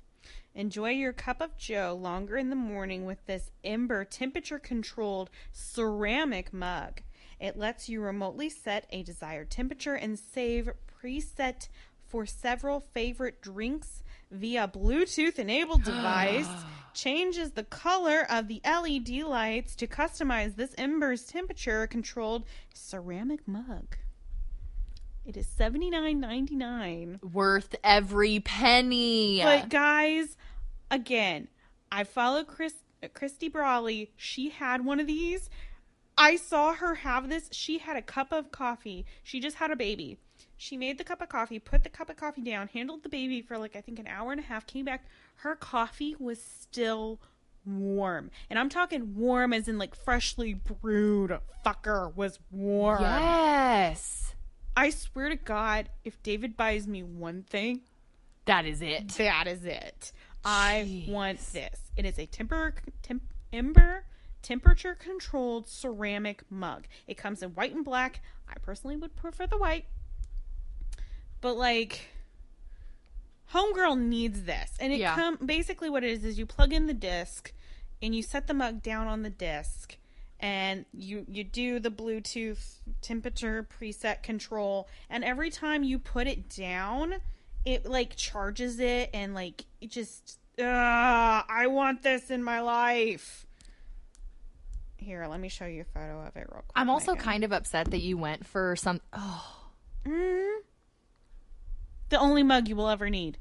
Enjoy your cup of Joe longer in the morning with this Ember temperature controlled ceramic mug. It lets you remotely set a desired temperature and save preset for several favorite drinks via Bluetooth enabled [GASPS] device. Changes the color of the LED lights to customize this Ember's temperature controlled ceramic mug. It is seventy nine ninety nine. Worth every penny. But guys, again, I follow Chris Christy Brawley. She had one of these. I saw her have this. She had a cup of coffee. She just had a baby. She made the cup of coffee, put the cup of coffee down, handled the baby for like I think an hour and a half, came back. Her coffee was still warm. And I'm talking warm as in like freshly brewed fucker was warm. yes. I swear to God, if David buys me one thing, That is it. that is it. I want this. It is a temper temp, ember temperature controlled ceramic mug. It comes in white and black. I personally would prefer the white. But like Homegirl needs this. And it Yeah. come basically what it is is you plug in the disc and you set the mug down on the disc and you you do the bluetooth temperature preset control and every time you put it down it like charges it and like it just uh, i want this in my life here let me show you a photo of it real quick I'm also Megan. kind of upset that you went for some. Oh, Mm. the only mug you will ever need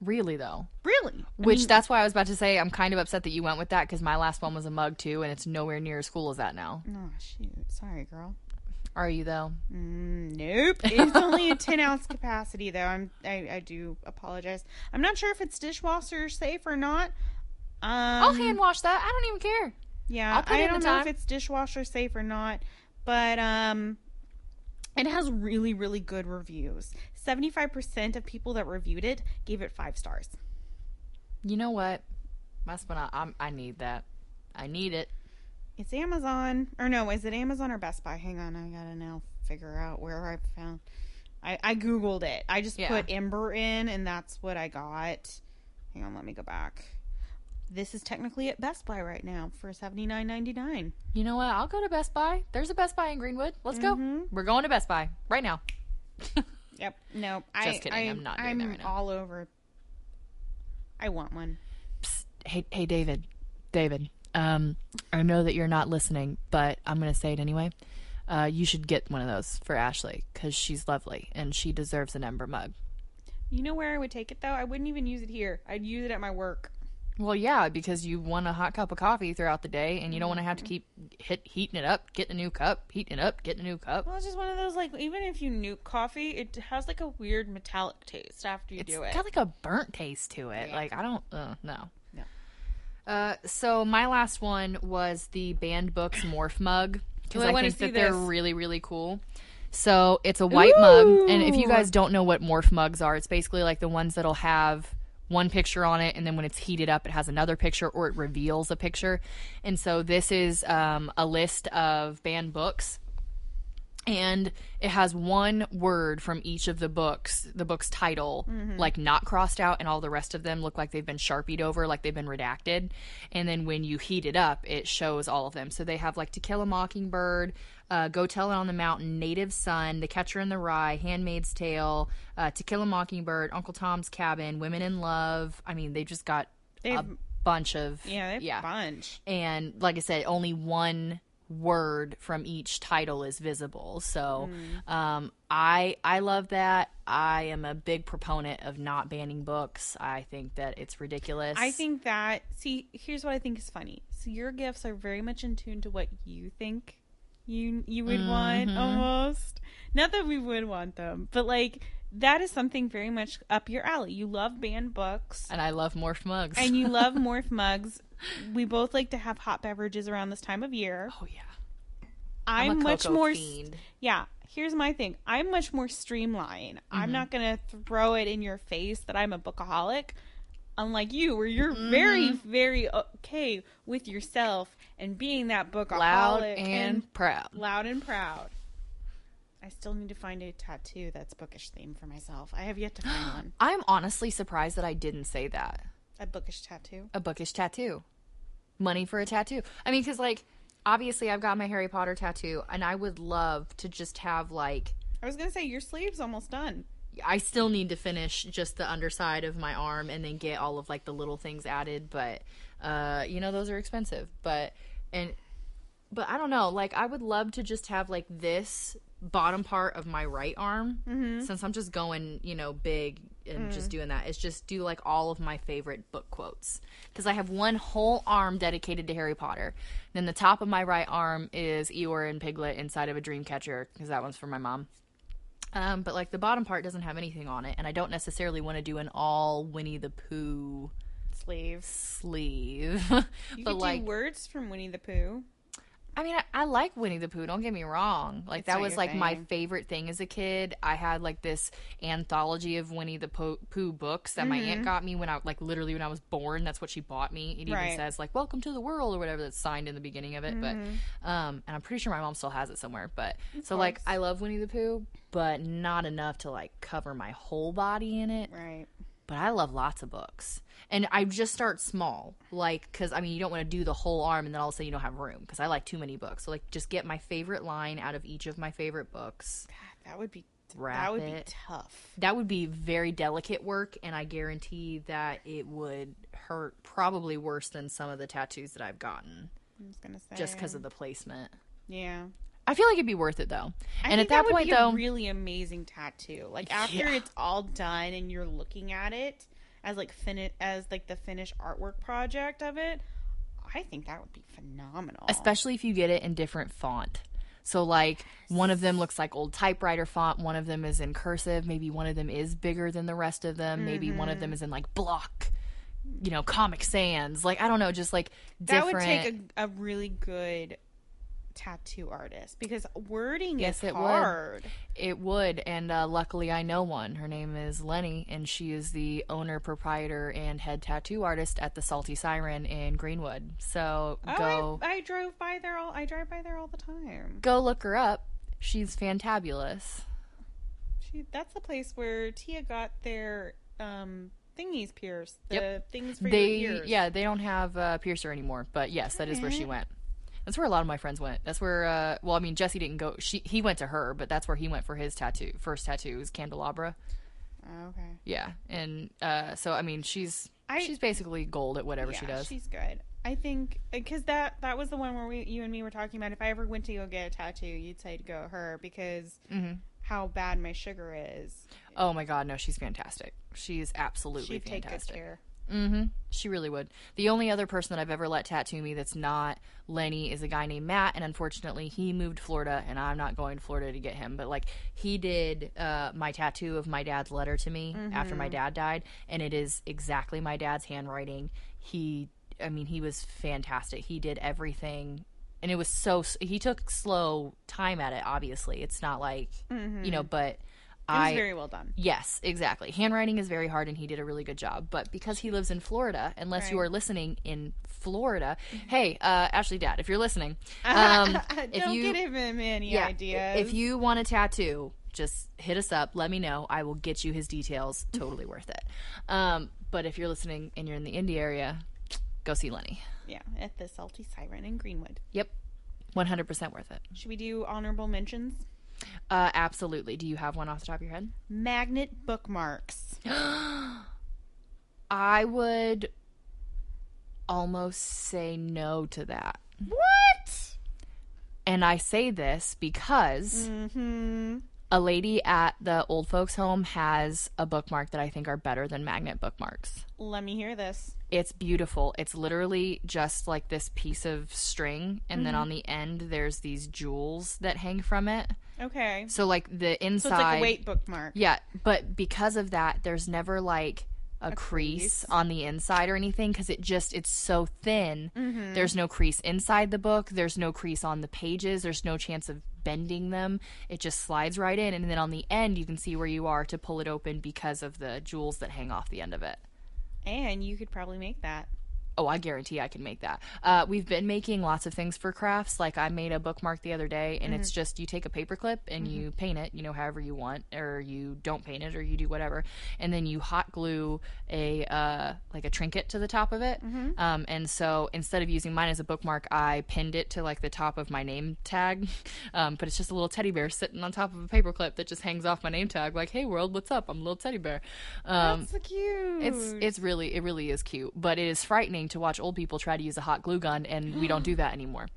really though? really I Which mean, that's why I was about to say I'm kind of upset that you went with that because my last one was a mug too, and it's nowhere near as cool as that now. oh shoot sorry girl Are you though? Mm, nope. It's only a 10 ounce [LAUGHS] capacity, though. I'm I, I do apologize. I'm not sure if it's dishwasher safe or not. Um, I'll hand wash that. I don't even care. yeah, I don't know if it's dishwasher safe or not, but um, It has really, really good reviews. 75% of people that reviewed it gave it five stars. You know what? That's when I I'm, I need that. I need it. It's Amazon. Or no, is it Amazon or Best Buy? Hang on, I gotta now figure out where I found. I, I Googled it. I just Yeah. put Ember in, and that's what I got. Hang on, let me go back. This is technically at Best Buy right now for seventy nine ninety nine. You know what? I'll go to Best Buy. There's a Best Buy in Greenwood. Let's go. Mm-hmm. We're going to Best Buy right now. [LAUGHS] Yep. No, I, Just kidding, I, I'm not doing I'm that right now. all over. I want one. Psst. Hey, hey, David. David. Um, I know that you're not listening, but I'm gonna say it anyway. Uh, you should get one of those for Ashley because she's lovely and she deserves an Ember mug. You know where I would take it though? I wouldn't even use it here. I'd use it at my work. Well, yeah, because you want a hot cup of coffee throughout the day, and you don't want to have to keep hit heating it up, getting a new cup, heating it up, getting a new cup. Well, it's just one of those like even if you nuke coffee, it has like a weird metallic taste after you It's do it. It's got like a burnt taste to it. Yeah. Like I don't, uh, no. No. Uh, so my last one was the banned books morph mug because Oh, I I, think that they're this. really really cool. So it's a white mug, and if you guys don't know what morph mugs are, it's basically like the ones that'll have one picture on it, and then when it's heated up, it has another picture, or it reveals a picture. And so this is um, a list of banned books and it has one word from each of the books the book's title like not crossed out and all the rest of them look like they've been sharpied over like they've been redacted. And then when you heat it up it shows all of them. So they have like to kill a mockingbird uh, go tell it on the mountain native son the catcher in the rye handmaid's tale uh, to kill a mockingbird uncle tom's cabin women in love i mean they just got a They've- bunch of yeah, yeah bunch. and like I said, only one word from each title is visible. So Hmm. um, I I love that. I am a big proponent of not banning books. I think that it's ridiculous. I think that see, here's what I think is funny. So your gifts are very much in tune to what you think you you would want Mm-hmm. almost. Not that we would want them, but like that is something very much up your alley. You love banned books. and I love morph mugs. and you love [LAUGHS] morph mugs. We both like to have hot beverages around this time of year. oh yeah, I'm, I'm, much more fiend. yeah. Here's my thing. I'm much more streamlined. Mm-hmm. I'm not gonna throw it in your face that I'm a bookaholic, unlike you, where you're Mm-hmm. very, very okay with yourself and being that bookaholic Loud and, proud. loud and proud. I still need to find a tattoo that's bookish theme for myself. I have yet to find [GASPS] one. I'm honestly surprised that I didn't say that. A bookish tattoo. A bookish tattoo. Money for a tattoo. I mean, because like obviously I've got my Harry Potter tattoo, and I would love to just have like I was gonna say your sleeve's almost done. I still need to finish just the underside of my arm and then get all of like the little things added, but uh you know those are expensive. But and but I don't know, like I would love to just have like this bottom part of my right arm since I'm just going, you know, big and just doing that. It's just do like all of my favorite book quotes cuz I have one whole arm dedicated to Harry Potter. Then the top of my right arm is Eeyore and Piglet inside of a dream catcher because that one's for my mom. Um, but like the bottom part doesn't have anything on it, and I don't necessarily want to do an all Winnie the Pooh sleeve. sleeve. [LAUGHS] You but could like, do words from Winnie the Pooh. I mean, I, I like Winnie the Pooh. Don't get me wrong. Like It's that was like my favorite thing as a kid. I had like this anthology of Winnie the Pooh, Pooh books that my aunt got me when I like literally when I was born. That's what she bought me. It even Mm-hmm. Right. says like "Welcome to the world" or whatever that's signed in the beginning of it. But Mm-hmm. um, and I'm pretty sure my mom still has it somewhere. But so like I love Winnie the Pooh, but not enough to like cover my whole body in it Right. But I love lots of books. And I just start small, like, because I mean, you don't want to do the whole arm and then all of a sudden you don't have room because I like too many books. So, like, just get my favorite line out of each of my favorite books. God, that would be that would be tough. That would be very delicate work, and I guarantee that it would hurt probably worse than some of the tattoos that I've gotten I was gonna say just because of the placement. yeah. I feel like it'd be worth it though. I and think at that, would point, be though, a really amazing tattoo. Like after Yeah. it's all done and you're looking at it as like fin as like the finished artwork project of it, I think that would be phenomenal. especially if you get it in different font. So like one of them looks like old typewriter font, one of them is in cursive, maybe one of them is bigger than the rest of them, maybe one Mm-hmm. of them is in like block, you know, Comic Sans. Like I don't know, just like that would take a, a really good tattoo artist because wording Yes, is it would. It would, and uh, luckily I know one. Her name is Lenny, and she is the owner, proprietor, and head tattoo artist at the Salty Siren in Greenwood. So Oh, go I, I drove by there all. I drive by there all the time. go look her up. She's fantabulous. She, that's the place where Tia got their um thingies pierced. The Yep. things for They your ears. yeah, they don't have uh, Piercer anymore, but yes, that is where she went. That's where a lot of my friends went. That's where uh, well, I mean Jesse didn't go. She he went to her, but that's where he went for his tattoo. First tattoo was Candelabra. Oh, okay. Yeah, and uh, so I mean she's I- she's basically gold at whatever she does. She's good. I think because that that was the one where we you and me were talking about. If I ever went to go get a tattoo, you'd say to go her because Mm-hmm. how bad my sugar is. Oh my god, no, she's fantastic. She's absolutely She'd take good fantastic. care. Mm-hmm. She really would. The only other person that I've ever let tattoo me that's not Lenny is a guy named Matt, and unfortunately, he moved to Florida, and I'm not going to Florida to get him. But like, he did uh, my tattoo of my dad's letter to me after my dad died, and it is exactly my dad's handwriting. He, I mean, he was fantastic. He did everything. And it was so. He took slow time at it. Obviously, it's not like you know. But It was I very well done. Yes, exactly. Handwriting is very hard, and he did a really good job. But because he lives in Florida, unless you are listening in Florida, hey, uh, Ashley, Dad, if you're listening, [LAUGHS] um, [LAUGHS] Don't if you give him any yeah, ideas. if you want a tattoo, just hit us up. Let me know. I will get you his details. [LAUGHS] Totally worth it. Um, but if you're listening and you're in the Indy area, go see Lenny. yeah, at the Salty Siren in Greenwood. Yep, 100% worth it. Should we do honorable mentions? Uh, absolutely. Do you have one off the top of your head? Magnet bookmarks. [GASPS] I would almost say no to that. What? And I say this because Mm-hmm. a lady at the old folks home has a bookmark that I think are better than magnet bookmarks. Let me hear this. It's beautiful. It's literally just like this piece of string, and then on the end, there's these jewels that hang from it. Okay. So, like the inside. So it's like a weight bookmark. Yeah, but because of that, there's never like a, crease, crease. on the inside or anything because it just it's so thin. Mm-hmm. There's no crease inside the book. There's no crease on the pages. There's no chance of bending them. It just slides right in, and then on the end you can see where you are to pull it open because of the jewels that hang off the end of it. And you could probably make that. Oh, I guarantee I can make that. Uh, we've been making lots of things for crafts. Like I made a bookmark the other day, and it's just you take a paper clip and you paint it, you know, however you want, or you don't paint it, or you do whatever, and then you hot glue a uh, like a trinket to the top of it. Um, and so instead of using mine as a bookmark, I pinned it to like the top of my name tag. [LAUGHS] Um, but it's just a little teddy bear sitting on top of a paperclip that just hangs off my name tag. Like, hey world, what's up? I'm a little teddy bear. Um, That's so cute. it's it's really it really is cute, but it is frightening to watch old people try to use a hot glue gun, and we don't do [GASPS] that anymore.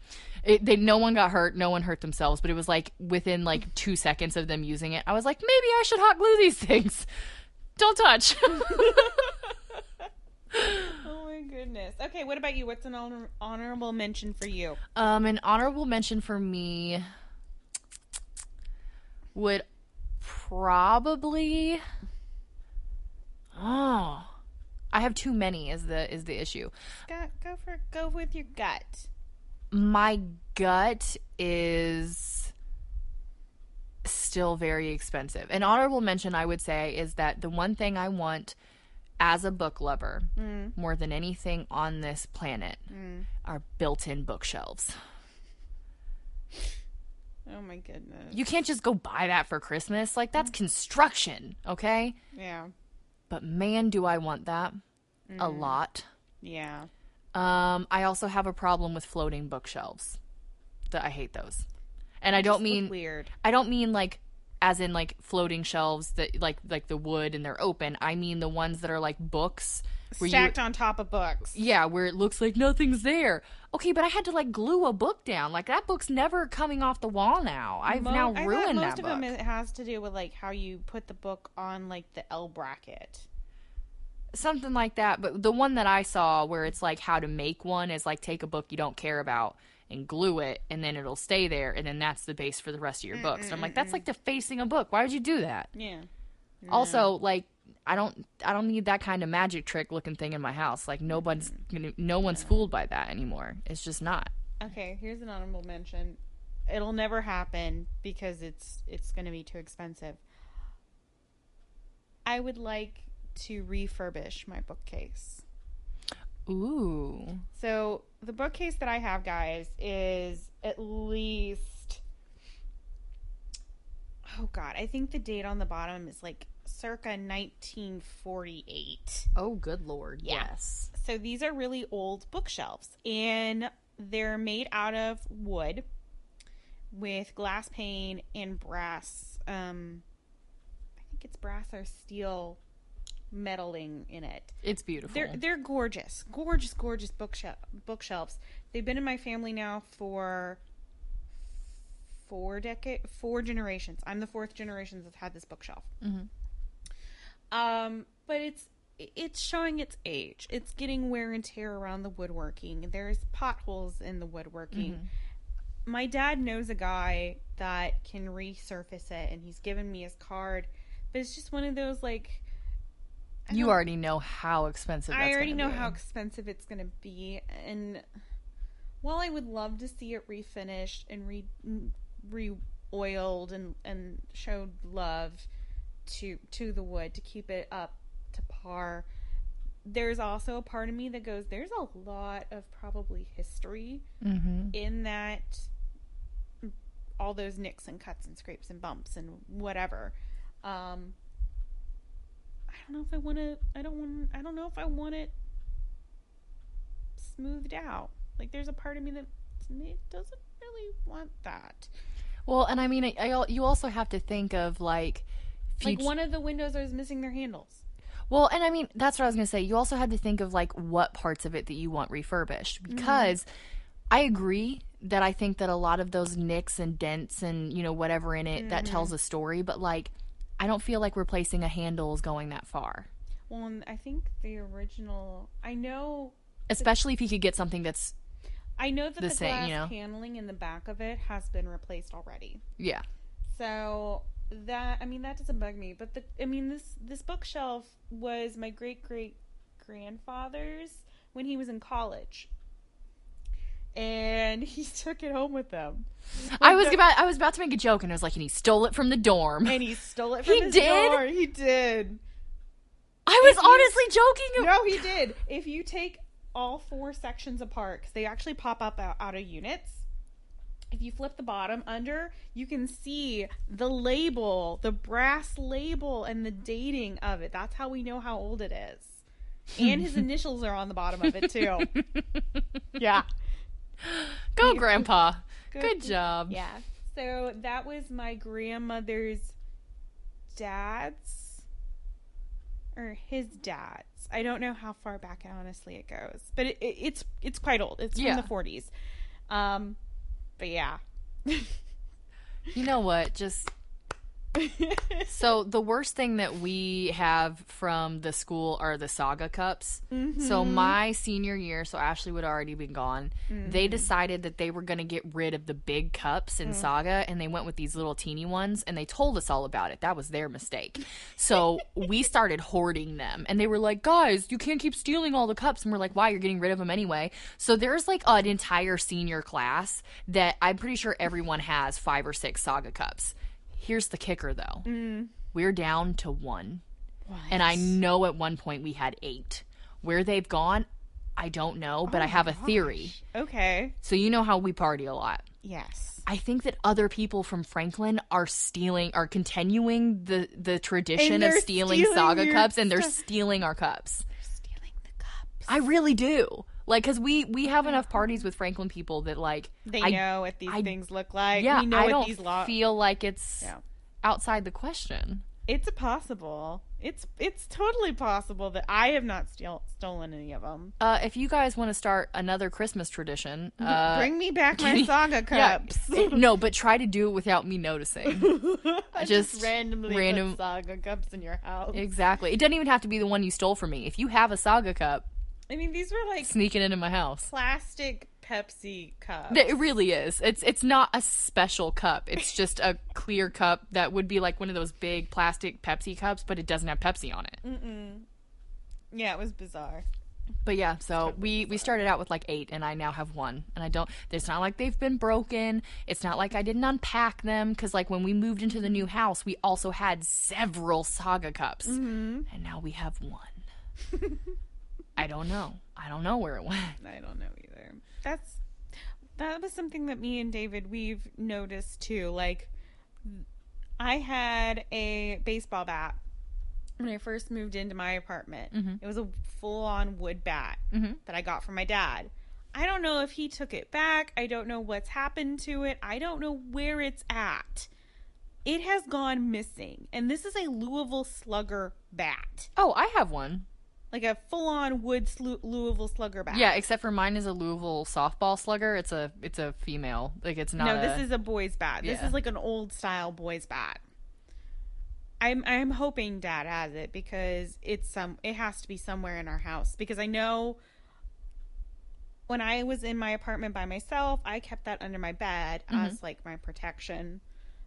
It, they no one got hurt, no one hurt themselves, but it was like within like two seconds of them using it, I was like, maybe I should hot glue these things. [LAUGHS] Don't touch. [LAUGHS] oh my goodness. Okay, what about you? What's an honor- honorable mention for you? um, an honorable mention for me would probably. Oh, I have too many. Is the is the issue? Go, go for go with your gut. my gut is still very expensive. An honorable mention, I would say, is that the one thing I want as a book lover mm. more than anything on this planet mm. are built in bookshelves. Oh my goodness. You can't just go buy that for Christmas. Like, that's mm. construction, okay? Yeah. But man, do I want that a lot. Yeah. Um, I also have a problem with floating bookshelves. That I hate those. And I don't mean weird. I don't mean like as in like floating shelves that like like the wood and they're open. I mean the ones that are like books Stacked you on top of books. yeah, where it looks like nothing's there. Okay, but I had to like glue a book down. Like that book's never coming off the wall now. I've Mo- now ruined most that of book. them it has to do with like how you put the book on like the L bracket. Something like that. But the one that I saw where it's like how to make one is like take a book you don't care about and glue it and then it'll stay there and then that's the base for the rest of your books. And I'm like, that's like defacing a book. Why would you do that? Yeah. Also, like I don't I don't need that kind of magic trick looking thing in my house. Like nobody's mm-hmm. gonna, no one's fooled by that anymore. It's just not. Okay, here's an honorable mention. it'll never happen because it's it's going to be too expensive. I would like to refurbish my bookcase. Ooh. So the bookcase that I have, guys, is at least oh god, I think the date on the bottom is like circa 1948. Oh, good lord. Yeah. Yes. So these are really old bookshelves and they're made out of wood with glass pane and brass um I think it's brass or steel metaling in it. It's beautiful. They're they're gorgeous, gorgeous, gorgeous bookshelf bookshelves. They've been in my family now for four decade, four generations. I'm the fourth generation that's had this bookshelf. Mhm. Um, but it's it's showing its age. It's getting wear and tear around the woodworking. There's potholes in the woodworking. My dad knows a guy that can resurface it, and he's given me his card. But it's just one of those like you already know how expensive that's I already know be. how expensive it's going to be, and while I would love to see it refinished and re re oiled and and showed love to to the wood to keep it up to par, there's also a part of me that goes, there's a lot of probably history Mm-hmm. in that all those nicks and cuts and scrapes and bumps and whatever. Um, I don't know if I want to. I don't want. I don't know if I want it smoothed out. Like there's a part of me that doesn't really want that. Well, and I mean, I, I, you also have to think of like, Like one of the windows is missing their handles. Well, and I mean, that's what I was going to say. You also have to think of like what parts of it that you want refurbished mm-hmm. because I agree that I think that a lot of those nicks and dents and, you know, whatever in it that tells mm-hmm. a story, but like I don't feel like replacing a handle is going that far. Well, and I think the original. I know. Especially if you could get something that's I know that The the, same, glass you know? paneling in the back of it has been replaced already. yeah. So that I mean that doesn't bug me, but the I mean this this bookshelf was my great great grandfather's when he was in college. And [LAUGHS] he took it home with them. I was about I was about to make a joke and I was like, and he stole it from the dorm. And he stole it [LAUGHS] from He his did? door. He did. I was if you- honestly joking. No, he did. If you take all four sections apart, because they actually pop up out, out of units. If you flip the bottom under, you can see the label, the brass label, and the dating of it. That's how we know how old it is. And his [LAUGHS] initials are on the bottom of it too. [LAUGHS] yeah. Go, Grandpa. Good- Good job. Yeah. So that was my grandmother's dad's or his dad's. I don't know how far back honestly it goes, but it, it, it's it's quite old. It's Yeah. from the 40s. Um but yeah. You know what? Just [LAUGHS] So the worst thing that we have from the school are the saga cups. Mm-hmm. So my senior year, so Ashley would already been gone. They mm-hmm. decided that they were going to get rid of the big cups in mm. saga, and they went with these little teeny ones, and they told us all about it. That was their mistake. So we [LAUGHS] started hoarding them, and they were like, "Guys, you can't keep stealing all the cups." And we're like, "Why? You're getting rid of them anyway." So there's like an entire senior class that I'm pretty sure everyone has five or six saga cups. Here's the kicker though. Mm. We're down to one. And I know at one point we had eight. Where they've gone, I don't know, but oh I have a theory. okay. So you know how we party a lot. Yes. I think that other people from Franklin are stealing, are continuing the the tradition of stealing, stealing saga cups, and they're stealing our cups. They're stealing the cups. I really do. Like, cause we we have enough parties with Franklin people that like They I, know what these I- things look like. Yeah, we know I what don't these law feel like it's Yeah. outside the question. It's a possible. It's it's totally possible that I have not steal, stolen any of them. Uh, if you guys want to start another Christmas tradition, uh, Bring me back my saga [LAUGHS] yeah, cups. [LAUGHS] no, but try to do it without me noticing. [LAUGHS] I just randomly random- saga cups in your house. exactly. It doesn't even have to be the one you stole from me. If you have a saga cup, I mean, these were like sneaking into my house. plastic Pepsi cup. It really is. It's it's not a special cup. It's [LAUGHS] just a clear cup that would be like one of those big plastic Pepsi cups, but it doesn't have Pepsi on it. yeah, it was bizarre. But yeah, so we we started out with like eight, and I now have one, and I don't. It's not like they've been broken. It's not like I didn't unpack them because like when we moved into the new house, we also had several saga cups, mm-hmm. and now we have one. [LAUGHS] I don't know. I don't know where it went. [LAUGHS] I don't know either. That's that was something that me and David we've noticed too. Like I had a baseball bat when I first moved into my apartment. Mm-hmm. It was a full on wood bat mm-hmm. that I got from my dad. I don't know if he took it back. I don't know what's happened to it. I don't know where it's at. It has gone missing. And this is a Louisville Slugger bat. Oh, I have one. Like a full on wood slu- Louisville Slugger bat. Yeah, except for mine is a Louisville softball slugger. It's a it's a female. Like it's not. No, a- this is a boy's bat. This is like an old style boy's bat. I'm I'm hoping Dad has it because it's some it has to be somewhere in our house because I know when I was in my apartment by myself, I kept that under my bed Mm-hmm. as like my protection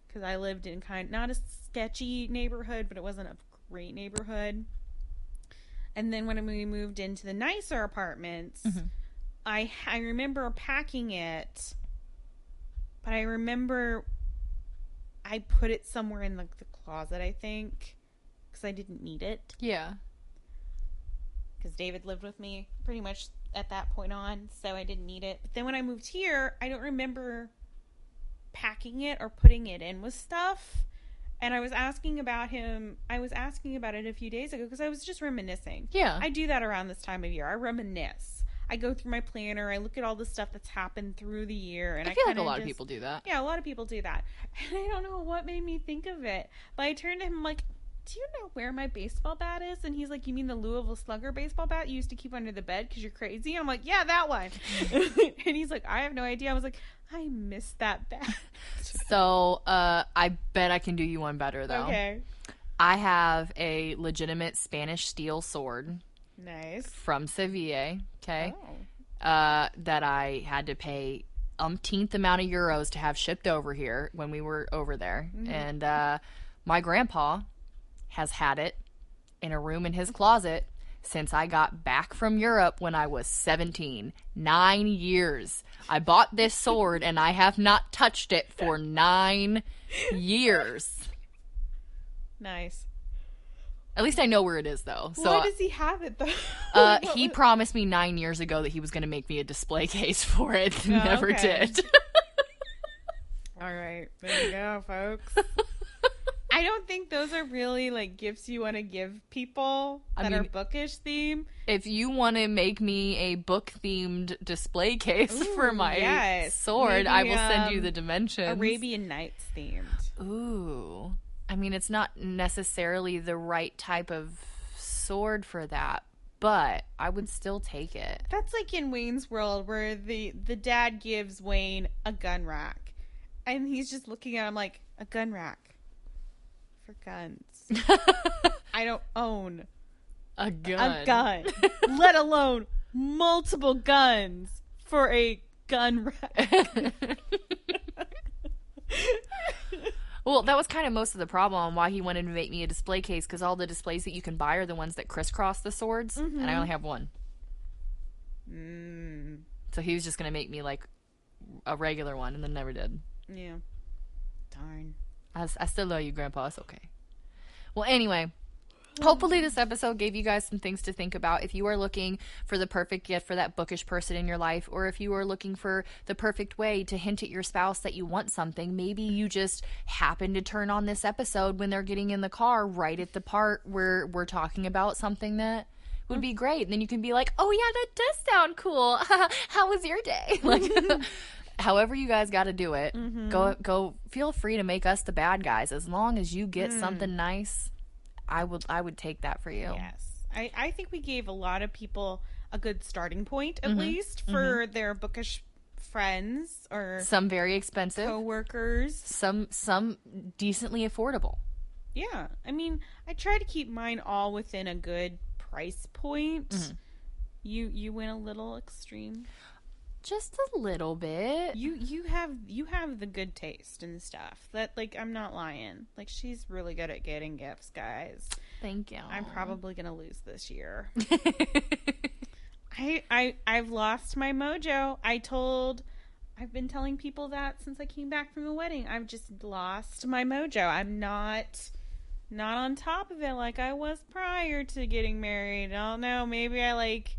because I lived in kind not a sketchy neighborhood, but it wasn't a great neighborhood. And then when we moved into the nicer apartments, Mm-hmm. I I remember packing it, but I remember I put it somewhere in the, the closet. I think because I didn't need it yeah. because David lived with me pretty much at that point on, so I didn't need it. But then when I moved here, I don't remember packing it or putting it in with stuff. And I was asking about him. I was asking about it a few days ago because I was just reminiscing. Yeah. I do that around this time of year. I reminisce. I go through my planner. I look at all the stuff that's happened through the year, and I, I feel like a lot of people do that. Yeah, a lot of people do that, [LAUGHS] and I don't know what made me think of it. But I turned to him like, "Do you know where my baseball bat is?" And he's like, "You mean the Louisville Slugger baseball bat you used to keep under the bed because you're crazy?" And I'm like, "Yeah, that one." [LAUGHS] and he's like, "I have no idea." I was like, "I missed that bat." So uh, I bet I can do you one better though. okay, I have a legitimate Spanish steel sword nice. from Sevilla. Okay. Oh. uh, that I had to pay umpteenth amount of euros to have shipped over here when we were over there. And uh, my grandpa has had it in a room in his closet since I got back from Europe when I was 17. Nine years. I bought this sword and I have not touched it for nine years. Nice. At least I know where it is, though. So Why does he have it though? [LAUGHS] uh, he was- promised me nine years ago that he was going to make me a display [LAUGHS] case for it. Oh, Never okay. did. [LAUGHS] All right, there you go, folks. I don't think those are really like gifts you want to give people I that are bookish theme. if you want to make me a book themed display case [LAUGHS] for my yes. sword, I Maybe, will send you um, the dimensions. Arabian Nights themed. Ooh. I mean, it's not necessarily the right type of sword for that, but I would still take it. That's like in Wayne's World where the the dad gives Wayne a gun rack, and he's just looking at him like a gun rack for guns. [LAUGHS] I don't own A gun. a gun, [LAUGHS] let alone multiple guns for a gun rack. Well, that was kind of most of the problem why he wanted to make me a display case because all the displays that you can buy are the ones that crisscross the swords, and I only have one. Mm, So he was just going to make me like a regular one, and then never did. yeah. Darn. I, I still love you, Grandpa. It's okay. Well, anyway, hopefully this episode gave you guys some things to think about. If you are looking for the perfect gift for that bookish person in your life, or if you are looking for the perfect way to hint at your spouse that you want something, maybe you just happen to turn on this episode when they're getting in the car right at the part where we're talking about something that would be mm-hmm. great. And then you can be like, oh, yeah, that does sound cool. [LAUGHS] How was your day? Like, [LAUGHS] [LAUGHS] however you guys got to do it, go go. Feel free to make us the bad guys as long as you get something nice. I would I would take that for you. Yes. I, I think we gave a lot of people a good starting point, Mm-hmm. at least, for their bookish friends or Some very expensive, coworkers. some some decently affordable. Yeah. I mean, I try to keep mine all within a good price point. Mm-hmm. You you went a little extreme. Just a little bit. You you have you have the good taste and stuff. That like I'm not lying. Like she's really good at getting gifts, guys. Thank you. I'm probably gonna lose this year. [LAUGHS] I, I I've lost my mojo. I told I've been telling people that since I came back from the wedding. I've just lost my mojo. I'm not not on top of it like I was prior to getting married. I don't know. Maybe I like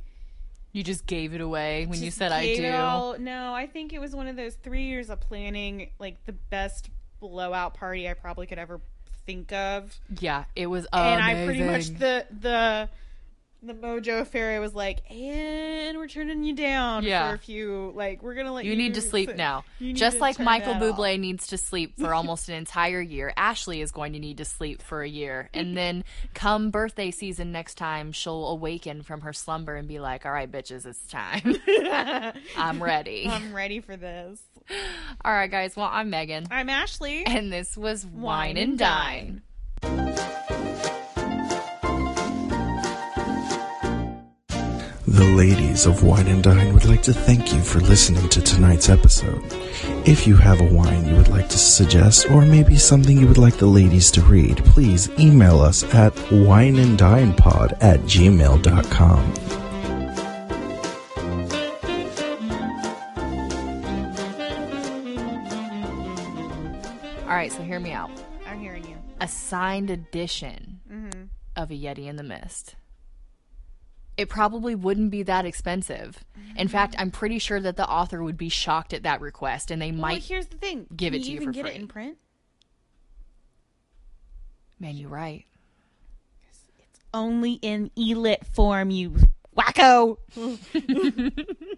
You just gave it away when you said I do. No, I think it was one of those three years of planning, like the best blowout party I probably could ever think of. Yeah, it was and I pretty much the the the Mojo Fairy was like, and we're turning you down Yeah. for a few. Like we're gonna let you. You need to [LAUGHS] sleep sit- now. Just like Michael Bublé off. needs to sleep for [LAUGHS] almost an entire year, Ashley is going to need to sleep for a year. And [LAUGHS] then come birthday season next time, she'll awaken from her slumber and be like, all right, bitches, it's time. I'm ready. I'm ready for this. all right, guys. Well, I'm Megan. I'm Ashley. And this was Wine, Wine and and Dine. The ladies of Wine and Dine would like to thank you for listening to tonight's episode. If you have a wine you would like to suggest, or maybe something you would like the ladies to read, please email us at wineanddinepod at gmail.com. All right, so hear me out. I'm hearing you. A signed edition Mm-hmm. of A Yeti in the Mist. It probably wouldn't be that expensive. In fact, I'm pretty sure that the author would be shocked at that request and they Well, might here's the thing. give Can it to you even for get free. it in print. Man, you're right. It's Only in e-lit form, you wacko. [LAUGHS] [LAUGHS]